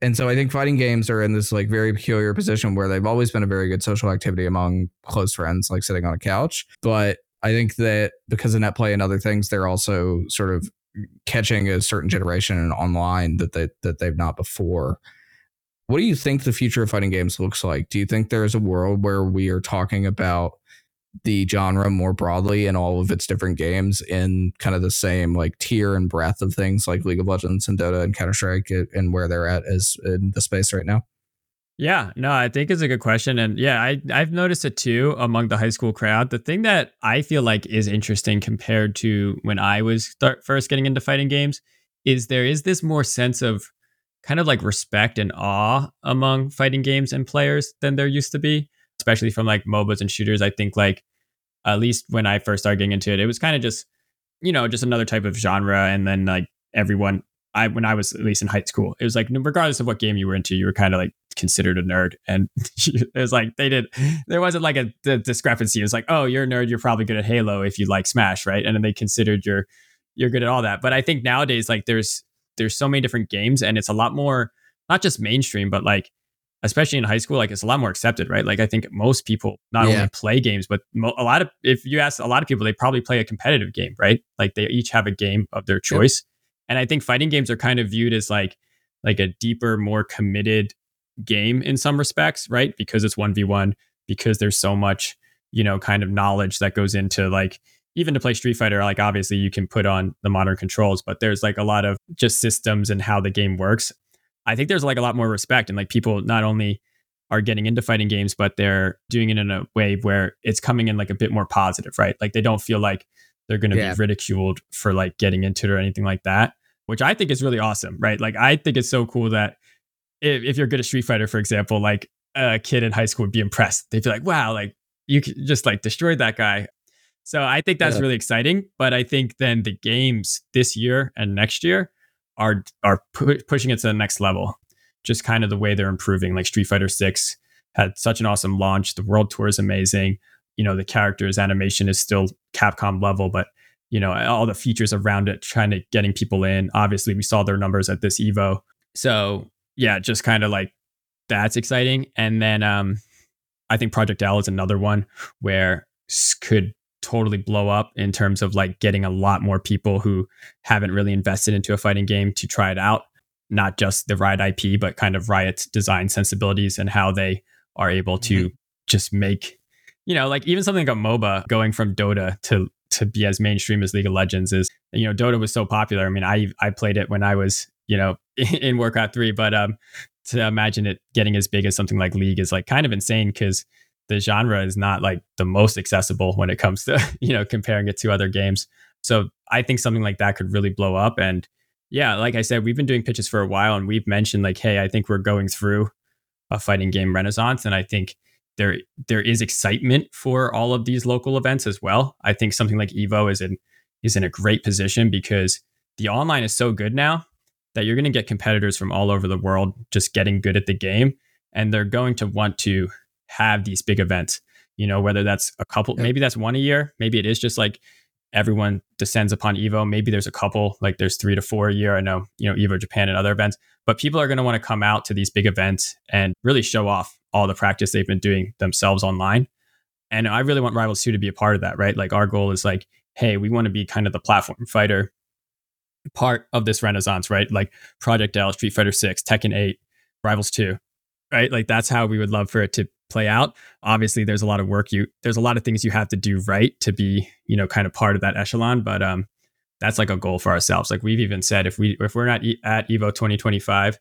and so I think fighting games are in this like very peculiar position where they've always been a very good social activity among close friends, like sitting on a couch. But I think that because of net play and other things, they're also sort of catching a certain generation online that they that they've not before. What do you think the future of fighting games looks like? Do you think there's a world where we are talking about the genre more broadly in all of its different games in kind of the same like tier and breadth of things like League of Legends and Dota and Counter Strike and where they're at is in the space right now? Yeah, no, I think it's a good question. And yeah, I, I've noticed it too among the high school crowd. The thing that I feel like is interesting compared to when I was start first getting into fighting games is there is this more sense of kind of like respect and awe among fighting games and players than there used to be especially from like MOBAs and shooters. I think like at least when I first started getting into it, it was kind of just you know just another type of genre, and then like everyone. I when I was at least in high school, it was like regardless of what game you were into, you were kind of like considered a nerd, and it was like they did. There wasn't like a the discrepancy. It was like, oh, you're a nerd. You're probably good at Halo if you like Smash, right? And then they considered you're you're good at all that. But I think nowadays, like there's there's so many different games, and it's a lot more not just mainstream, but like especially in high school, like it's a lot more accepted, right? Like I think most people not yeah. only play games, but mo- a lot of if you ask a lot of people, they probably play a competitive game, right? Like they each have a game of their choice. Yep. And I think fighting games are kind of viewed as like like a deeper, more committed game in some respects, right? Because it's one v one, because there's so much you know, kind of knowledge that goes into like even to play Street Fighter, like obviously you can put on the modern controls, but there's like a lot of just systems and how the game works. I think there's like a lot more respect and like people not only are getting into fighting games, but they're doing it in a way where it's coming in like a bit more positive, right? Like they don't feel like they're going to yeah. be ridiculed for like getting into it or anything like that, which I think is really awesome, right? Like I think it's so cool that if, if you're good at Street Fighter, for example, like a kid in high school would be impressed. They'd be like, wow, like you just like destroyed that guy. So I think that's yeah. really exciting. But I think then the games this year and next year are are pu- pushing it to the next level. Just kind of the way they're improving. Like Street Fighter Six had such an awesome launch. The world tour is amazing. You know, the characters animation is still Capcom level, but you know all the features around it, trying to getting people in. Obviously, we saw their numbers at this Evo. So yeah, just kind of like that's exciting. And then um, I think Project L is another one where could totally blow up in terms of like getting a lot more people who haven't really invested into a fighting game to try it out. Not just the Riot IP, but kind of Riot's design sensibilities and how they are able to mm-hmm. just make, you know, like even something like a MOBA going from Dota to to be as mainstream as League of Legends is. You know, Dota was so popular. I mean, I I played it when I was you know in Warcraft three, but um, to imagine it getting as big as something like League is like kind of insane because the genre is not like the most accessible when it comes to you know comparing it to other games. So i think something like that could really blow up. And yeah like i said we've been doing pitches for a while and we've mentioned like hey i think we're going through a fighting game renaissance. And i think there there is excitement for all of these local events as well. I think something like evo is in is in a great position because the online is so good now that you're going to get competitors from all over the world just getting good at the game. And they're going to want to have these big events. You know, whether that's a couple, maybe that's one a year, maybe it is just like everyone descends upon Evo. Maybe there's a couple, like there's three to four a year. I know, you know, Evo Japan and other events, but people are going to want to come out to these big events and really show off all the practice they've been doing themselves online. And I really want Rivals 2 to be a part of that, right? Like our goal is like, hey, we want to be kind of the platform fighter part of this renaissance, right? Like Project L, Street Fighter 6, Tekken 8, Rivals 2, right? Like that's how we would love for it to play out. Obviously, there's a lot of work you there's a lot of things you have to do right to be, you know, kind of part of that echelon, but um that's like a goal for ourselves. Like we've even said if we if we're not at Evo 2025,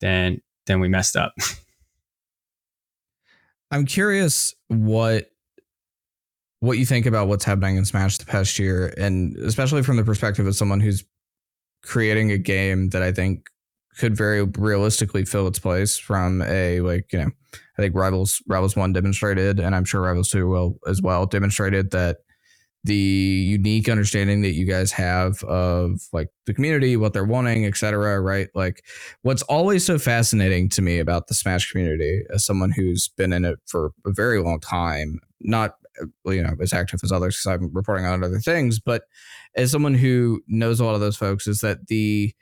then then we messed up. I'm curious what what you think about what's happening in Smash the past year and especially from the perspective of someone who's creating a game that I think could very realistically fill its place from a like you know I think Rivals Rivals One demonstrated, and I'm sure Rivals Two will as well demonstrated that the unique understanding that you guys have of like the community, what they're wanting, etc. Right? Like, what's always so fascinating to me about the Smash community, as someone who's been in it for a very long time, not uh, you know as active as others because I'm reporting on other things, but as someone who knows a lot of those folks, is that the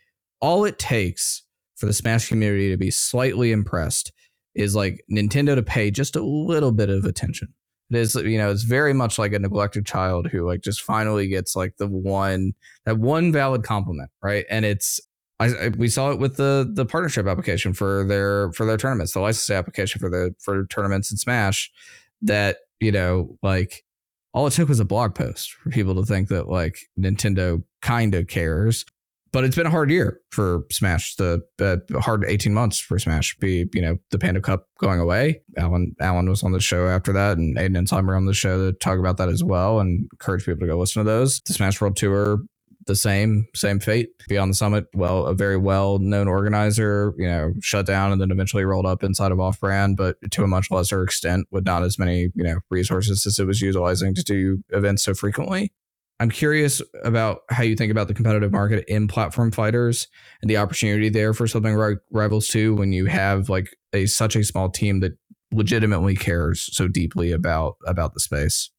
all it takes for the Smash community to be slightly impressed is like Nintendo to pay just a little bit of attention. It is, you know, it's very much like a neglected child who like just finally gets like the one that one valid compliment, right? And it's I, I, we saw it with the the partnership application for their for their tournaments, the license application for the for tournaments in Smash. That you know, like all it took was a blog post for people to think that like Nintendo kind of cares but it's been a hard year for Smash. The uh, hard eighteen months for Smash. Be you know the Panda Cup going away. Alan Alan was on the show after that, and Aiden and Tom were on the show to talk about that as well, and encourage people to go listen to those. The Smash World Tour, the same same fate. Beyond the Summit, well, a very well known organizer, you know, shut down and then eventually rolled up inside of Off Brand, but to a much lesser extent, with not as many you know resources as it was utilizing to do events so frequently. I'm curious about how you think about the competitive market in platform fighters and the opportunity there for something like Rivals 2 when you have like a such a small team that legitimately cares so deeply about about the space.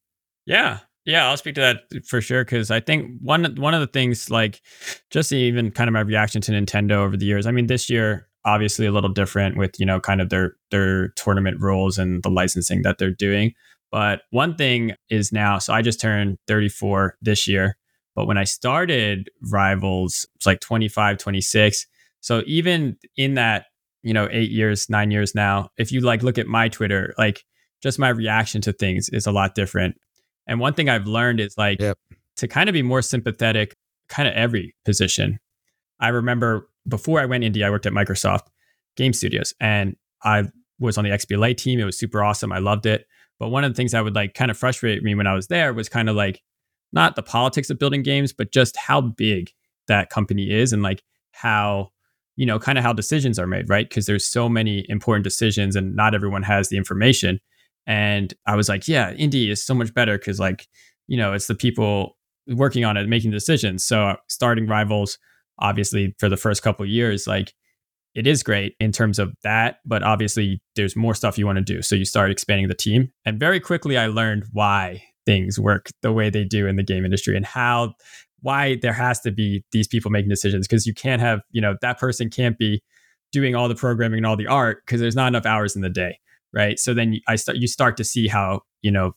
Yeah. Yeah, I'll speak to that for sure because I think one one of the things like just even kind of my reaction to Nintendo over the years. I mean, this year obviously a little different with you know kind of their their tournament rules and the licensing that they're doing. But one thing is now, so I just turned 34 this year. But when I started Rivals, it's like 25, 26. So even in that, you know, eight years, nine years now, if you like look at my Twitter, like just my reaction to things is a lot different. And one thing I've learned is like yep. to kind of be more sympathetic, kind of every position. I remember before I went indie, I worked at Microsoft Game Studios and I was on the XBLA team. It was super awesome. I loved it. But one of the things that would like kind of frustrate me when I was there was kind of like not the politics of building games, but just how big that company is and like how you know kind of how decisions are made right? Because there's so many important decisions and not everyone has the information. And i was like yeah indie is so much better because like you know it's the people working on it making decisions. So uh, starting rivals obviously for the first couple years like it is great in terms of that but obviously there's more stuff you want to do. So you start expanding the team and very quickly i learned why things work the way they do in the game industry and how why there has to be these people making decisions because you can't have you know that person can't be doing all the programming and all the art because there's not enough hours in the day right? So then i start you start to see how you know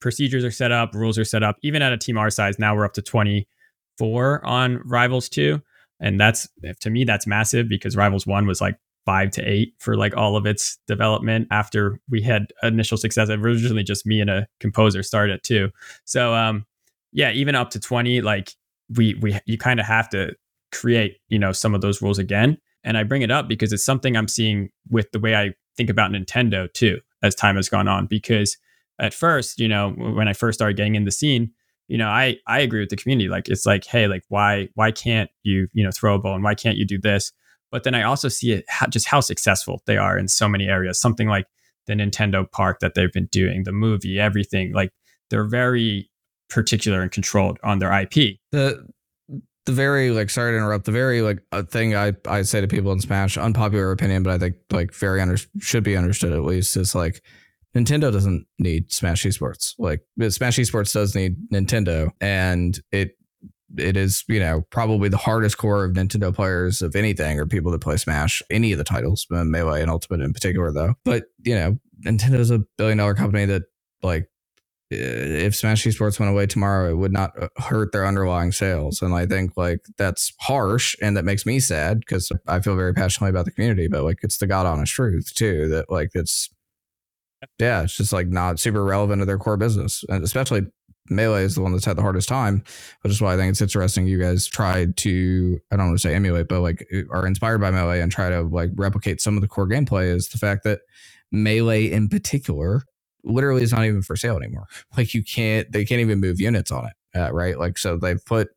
procedures are set up rules are set up. Even at a team our size now we're up to 24 on rivals 2 and that's to me that's massive because rivals 1 was like five to eight for like all of its development after we had initial success. Originally, just me and a composer started at two. So um, yeah, even up to 20, like we we you kind of have to create, you know, some of those rules again. And I bring it up because it's something I'm seeing with the way I think about Nintendo too, as time has gone on. Because at first, you know, when I first started getting in the scene, you know, I I agree with the community. Like it's like, hey, like why why can't you you know throw a ball and why can't you do this? But then I also see it how, just how successful they are in so many areas. Something like the Nintendo Park that they've been doing, the movie, everything. Like they're very particular and controlled on their IP. The the very like sorry to interrupt the very like thing I I say to people in Smash unpopular opinion but I think like very under should be understood at least is like Nintendo doesn't need Smash Esports like Smash Esports does need Nintendo and it it is you know probably the hardest core of Nintendo players of anything or people that play Smash any of the titles Melee and Ultimate in particular though but you know Nintendo is a billion dollar company that like if Smash Esports went away tomorrow, it would not uh, hurt their underlying sales. And I think like that's harsh and that makes me sad because I feel very passionately about the community, but like it's the God honest truth too that like it's, yeah, it's just like not super relevant to their core business. And especially Melee is the one that's had the hardest time, which is why I think it's interesting you guys tried to, I don't want to say emulate, but like are inspired by Melee and try to like replicate some of the core gameplay is the fact that Melee in particular literally is not even for sale anymore. Like you can't, they can't even move units on it, uh, right? Like so, they've put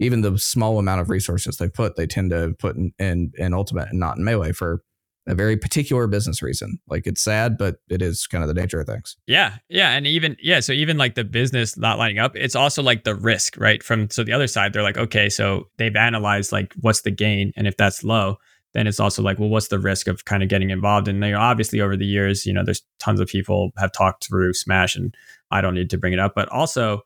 even the small amount of resources they put, they tend to put in, in in ultimate and not in melee for a very particular business reason. Like it's sad, but it is kind of the nature of things. Yeah. Yeah. And even, yeah. So even like the business not lining up, it's also like the risk, right? From so the other side, they're like, okay, so they've analyzed like what's the gain. And if that's low, then it's also like, well, what's the risk of kind of getting involved? And you know, obviously over the years, you know, there's tons of people have talked through Smash, and I don't need to bring it up, but also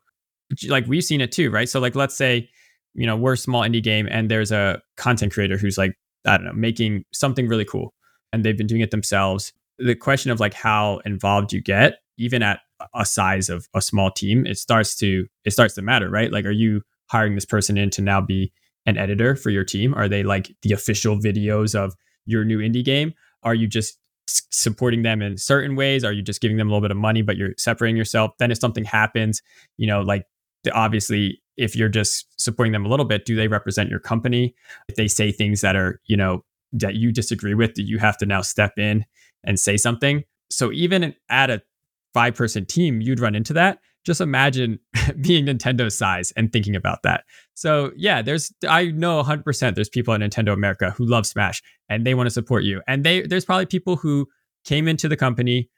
like we've seen it too, right? So like, let's say, you know, we're a small indie game, and there's a content creator who's like, I don't know, making something really cool, and they've been doing it themselves. The question of like how involved you get, even at a size of a small team, it starts to it starts to matter, right? Like, are you hiring this person in to now be an editor for your team? Are they like the official videos of your new indie game? Are you just supporting them in certain ways? Are you just giving them a little bit of money, but you're separating yourself? Then if something happens, you know, like obviously if you're just supporting them a little bit, do they represent your company? If they say things that are, you know, that you disagree with, that you have to now step in and say something? So even at a five person team, you'd run into that just imagine being Nintendo size and thinking about that. So yeah, there's I know 100% there's people at Nintendo America who love Smash and they want to support you. And they there's probably people who came into the company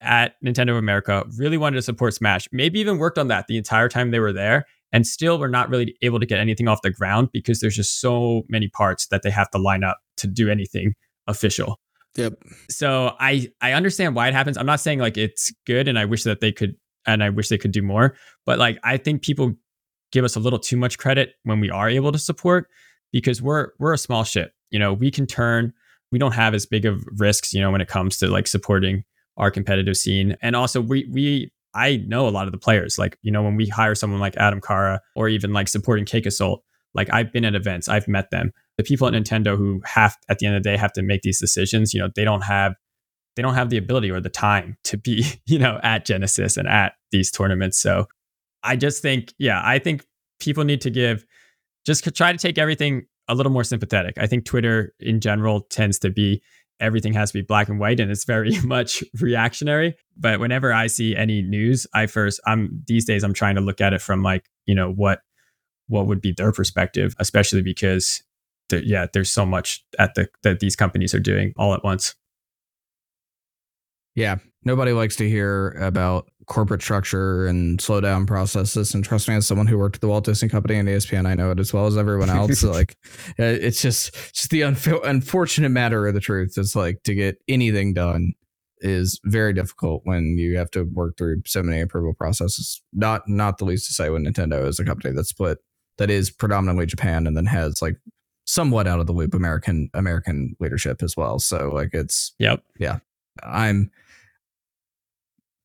at Nintendo America really wanted to support Smash, maybe even worked on that the entire time they were there and still we're not really able to get anything off the ground because there's just so many parts that they have to line up to do anything official. Yep. So I I understand why it happens. I'm not saying like it's good and I wish that they could and I wish they could do more. But like I think people give us a little too much credit when we are able to support because we're we're a small ship. You know, we can turn. We don't have as big of risks, you know, when it comes to like supporting our competitive scene. And also we we I know a lot of the players. Like, you know, when we hire someone like Adam Kara or even like supporting Cake Assault, like I've been at events, I've met them. The people at Nintendo who have at the end of the day have to make these decisions, you know, they don't have they don't have the ability or the time to be, you know, at Genesis and at these tournaments. So I just think, yeah, I think people need to give, just try to take everything a little more sympathetic. I think Twitter in general tends to be everything has to be black and white and it's very much reactionary. But whenever I see any news, I first I'm these days I'm trying to look at it from like, you know, what what would be their perspective, especially because yeah, there's so much at the that these companies are doing all at once. Yeah, nobody likes to hear about corporate structure and slow down processes. And trust me, as someone who worked at the Walt Disney Company and ESPN, I know it as well as everyone else. like, uh, it's just just the unf- unfortunate matter of the truth. It's like to get anything done is very difficult when you have to work through so many approval processes. Not not the least to say when Nintendo is a company that's split that is predominantly Japan and then has like somewhat out of the loop American American leadership as well. So like it's yep yeah. I'm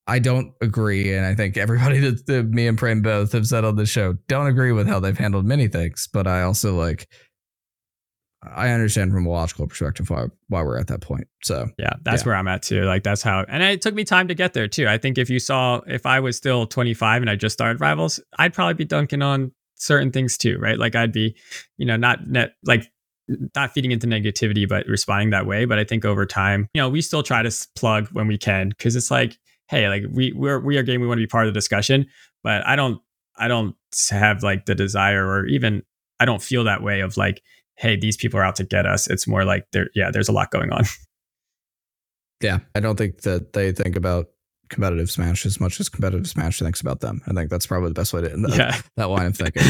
I don't agree, and I think everybody that, that me and Prem both have said on the show don't agree with how they've handled many things. But I also like I understand from a logical perspective why why we're at that point. So yeah, that's yeah. where I'm at too. Like that's how, and it took me time to get there too. I think if you saw if I was still 25 and I just started Rivals, I'd probably be dunking on certain things too, right? Like I'd be, you know, not net like not feeding into negativity, but responding that way. But I think over time, you know, we still try to plug when we can because it's like, hey, like we we're we are game, we want to be part of the discussion. But I don't I don't have like the desire or even I don't feel that way of like, hey, these people are out to get us. It's more like there, yeah, there's a lot going on. Yeah, I don't think that they think about competitive Smash as much as competitive Smash thinks about them. I think that's probably the best way to end that, yeah. that line of thinking.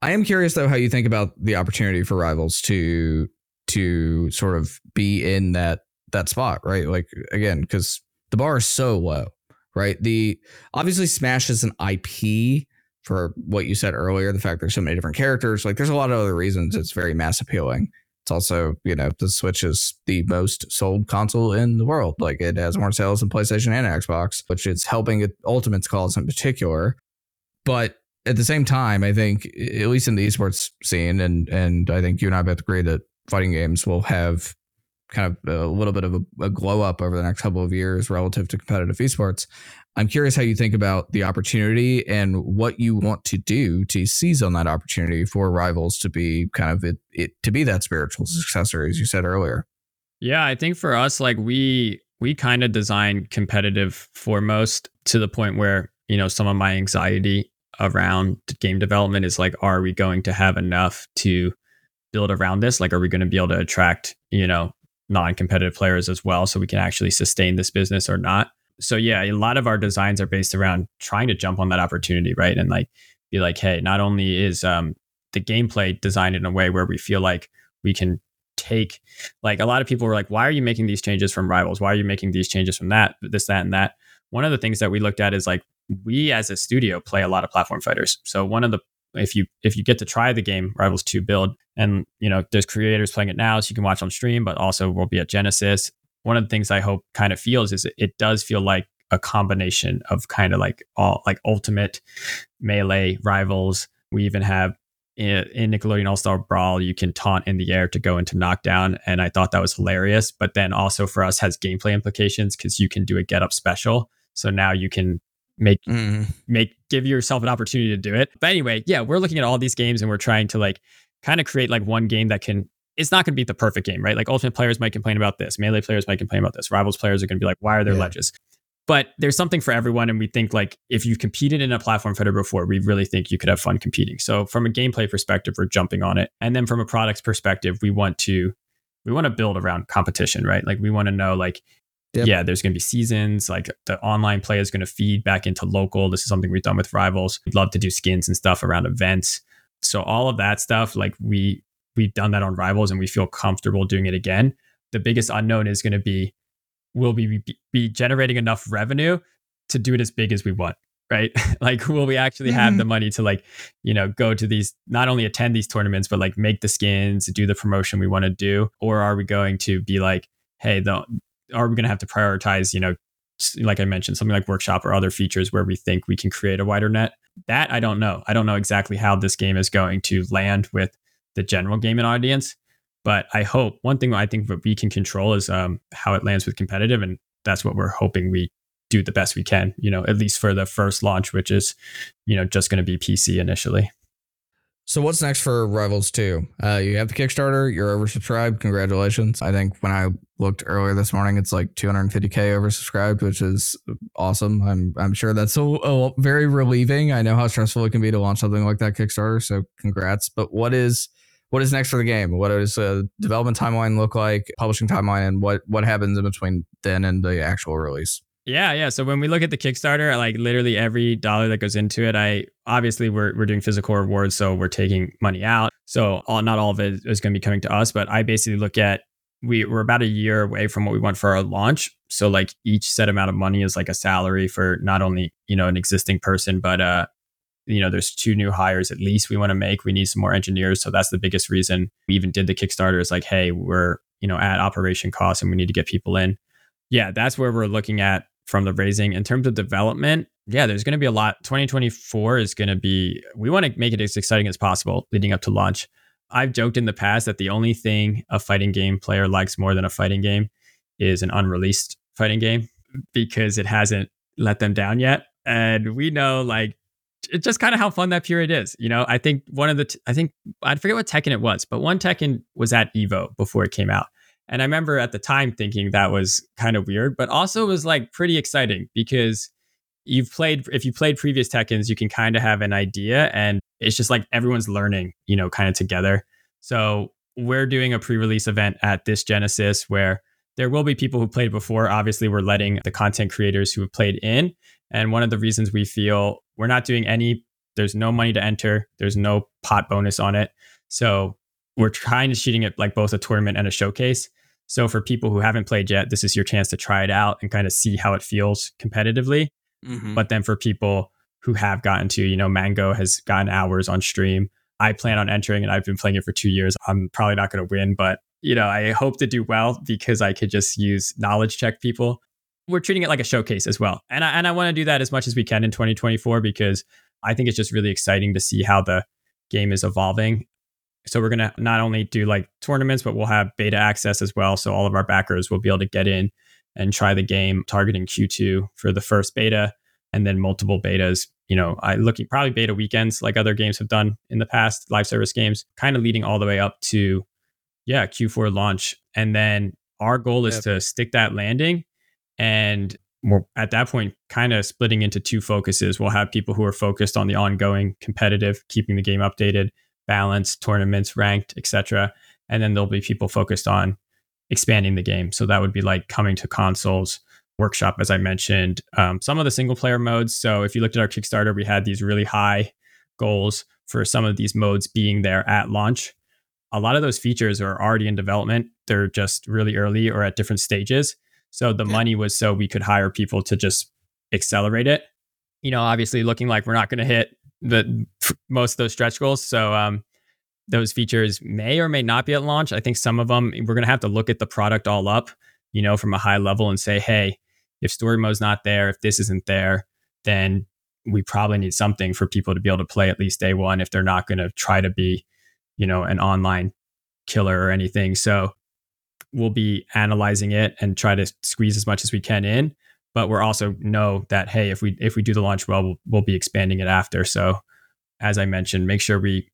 I am curious though how you think about the opportunity for rivals to to sort of be in that that spot, right? Like again, because the bar is so low, right? The obviously Smash is an IP for what you said earlier, the fact there's so many different characters. Like there's a lot of other reasons it's very mass appealing. It's also, you know, the Switch is the most sold console in the world. Like it has more sales than PlayStation and Xbox, which is helping Ultimate's cause in particular. But at the same time, I think, at least in the esports scene, and and I think you and I both agree that fighting games will have kind of uh, a little bit of a, a, glow up over the next couple of years relative to competitive esports. I'm curious how you think about the opportunity and what you want to do to seize on that opportunity for rivals to be kind of it, it to be that spiritual mm-hmm. successor, as you said earlier. Yeah, I think for us, like we we kind of design competitive foremost to the point where you know some of my anxiety around game development is like, are we going to have enough to build around this? Like, are we going to be able to attract you know non-competitive players as well so we can actually sustain this business or not. So yeah a lot of our designs are based around trying to jump on that opportunity right? And like be like hey not only is um, the gameplay designed in a way where we feel like we can take like a lot of people were like why are you making these changes from rivals? Why are you making these changes from that this that and that? One of the things that we looked at is like we as a studio play a lot of platform fighters. So one of the if you if you get to try the game Rivals 2 build and you know there's creators playing it now so you can watch on stream but also we'll be at Genesis one of the things I hope kind of feels is it does feel like a combination of kind of like all like ultimate melee rivals we even have in, in Nickelodeon All Star Brawl, you can taunt in the air to go into knockdown. And I thought that was hilarious. But then also for us has gameplay implications because you can do a get up special. So now you can make mm. make give yourself an opportunity to do it. But anyway, yeah, we're looking at all these games and we're trying to like kind of create like one game that can it's not going to be the perfect game, right? Like ultimate players might complain about this, melee players might complain about this, rivals players are going to be like, why are there yeah. ledges? But there's something for everyone, and we think like if you've competed in a platform fighter before, we really think you could have fun competing. So from a gameplay perspective, we're jumping on it, and then from a products perspective, we want to we want to build around competition, right? Like we want to know like Yep. Yeah, there's going to be seasons. Like the online play is going to feed back into local. This is something we've done with rivals. We'd love to do skins and stuff around events. So all of that stuff, like we we've done that on rivals, and we feel comfortable doing it again. The biggest unknown is going to be will we be, be generating enough revenue to do it as big as we want right like will we actually have mm-hmm. the money to like you know go to these not only attend these tournaments but like make the skins do the promotion we want to do or are we going to be like hey the are we going to have to prioritize, you know, like I mentioned, something like workshop or other features where we think we can create a wider net? That I don't know. I don't know exactly how this game is going to land with the general gaming audience. But I hope one thing I think that we can control is um, how it lands with competitive, and that's what we're hoping we do the best we can. You know, at least for the first launch, which is you know just going to be PC initially. So what's next for Rivals 2? Uh, you have the Kickstarter, you're oversubscribed. Congratulations. I think when I looked earlier this morning, it's like 250k oversubscribed, which is awesome. I'm I'm sure that's a, a very relieving. I know how stressful it can be to launch something like that Kickstarter, so congrats. But what is what is next for the game? What does the development timeline look like, publishing timeline, and what what happens in between then and the actual release? Yeah, yeah. So when we look at the Kickstarter, like literally every dollar that goes into it, I obviously we're we're doing physical rewards, so we're taking money out. So all, not all of it is going to be coming to us, but I basically look at we we're about a year away from what we want for our launch. So like each set amount of money is like a salary for not only you know an existing person, but uh you know there's two new hires at least we want to make. We need some more engineers, so that's the biggest reason we even did the Kickstarter. Is like, hey, we're you know at operation costs and we need to get people in. Yeah, that's where we're looking at from the raising. In terms of development, yeah, there's going to be a lot. 2024 is going to be, we want to make it as exciting as possible leading up to launch. I've joked in the past that the only thing a fighting game player likes more than a fighting game is an unreleased fighting game because it hasn't let them down yet. And we know, like, it's just kind of how fun that period is. You know, I think one of the, t- I think, I forget what Tekken it was, but one Tekken was at Evo before it came out. And I remember at the time thinking that was kind of weird, but also was like pretty exciting because you've played, if you played previous Tekkens, you can kind of have an idea and it's just like everyone's learning, you know, kind of together. So we're doing a pre release event at this Genesis where there will be people who played before. Obviously, we're letting the content creators who have played in. And one of the reasons we feel we're not doing any, there's no money to enter, there's no pot bonus on it. So we're trying to shooting it like both a tournament and a showcase. So for people who haven't played yet, this is your chance to try it out and kind of see how it feels competitively. Mm-hmm. But then for people who have gotten to, you know, Mango has gotten hours on stream. I plan on entering and I've been playing it for two years. I'm probably not going to win, but you know, I hope to do well because I could just use knowledge check people. We're treating it like a showcase as well. And I, and I want to do that as much as we can in 2024 because I think it's just really exciting to see how the game is evolving. So we're going to not only do like tournaments, but we'll have beta access as well. So all of our backers will be able to get in and try the game targeting Q2 for the first beta and then multiple betas. You know, I looking probably beta weekends like other games have done in the past, live service games, kind of leading all the way up to yeah, Q4 launch. And then our goal is yep. to stick that landing and we're at that point kind of splitting into two focuses. We'll have people who are focused on the ongoing competitive, keeping the game updated, balanced, tournaments, ranked, etc. And then there'll be people focused on expanding the game. So that would be like coming to consoles, workshop, as I mentioned, um, some of the single player modes. So if you looked at our Kickstarter, we had these really high goals for some of these modes being there at launch. A lot of those features are already in development. They're just really early or at different stages. So the money was so we could hire people to just accelerate it. You know, obviously looking like we're not going to hit the most of those stretch goals. So um, those features may or may not be at launch. I think some of them we're going to have to look at the product all up, you know, from a high level and say, hey, if story mode's not there, if this isn't there, then we probably need something for people to be able to play at least day one if they're not going to try to be, you know, an online killer or anything. So we'll be analyzing it and try to squeeze as much as we can in but we're also know that hey, if we if we do the launch well, we'll, we'll be expanding it after. So as I mentioned, make sure we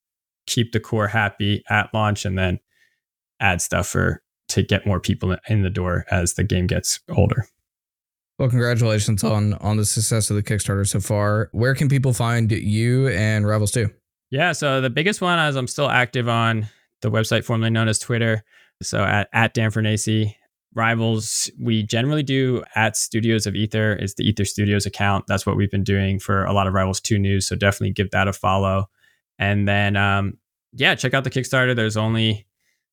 keep the core happy at launch and then add stuff for to get more people in the door as the game gets older. Well, congratulations on on the success of the Kickstarter so far. Where can people find you and Rivals 2? Yeah, so the biggest one is I'm still active on the website formerly known as Twitter. So at, at Dan Fornace, rivals we generally do at studios of Aether is the Aether studios account. That's what we've been doing for a lot of rivals 2 news so definitely give that a follow. And then um, yeah check out the kickstarter. There's only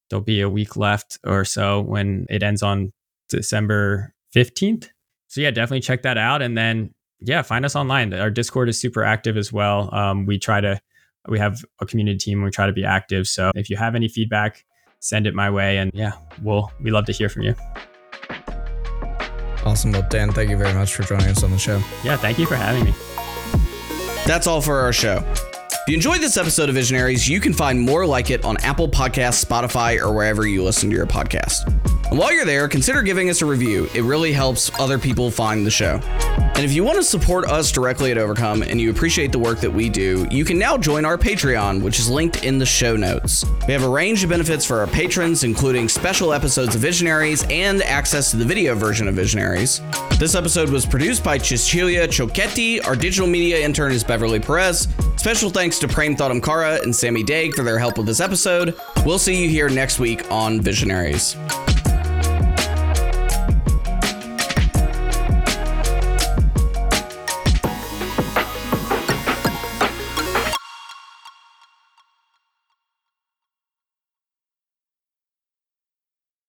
there'll be a week left or so when it ends on december 15th so yeah definitely check that out. And then yeah find us online. Our discord is super active as well. Um, we try to we have a community team. We try to be active. So if you have any feedback send it my way. And yeah, we'll we love to hear from you. Awesome. Well, Dan, thank you very much for joining us on the show. Yeah, thank you for having me. That's all for our show. If you enjoyed this episode of Visionaries, you can find more like it on Apple Podcasts, Spotify, or wherever you listen to your podcast. And while you're there, consider giving us a review. It really helps other people find the show. And if you want to support us directly at Overcome and you appreciate the work that we do, you can now join our Patreon, which is linked in the show notes. We have a range of benefits for our patrons, including special episodes of Visionaries and access to the video version of Visionaries. This episode was produced by Cecilia Choquetti. Our digital media intern is Beverly Perez. Special thanks to Prem Thadamkara and Sammy Daig for their help with this episode. We'll see you here next week on Visionaries.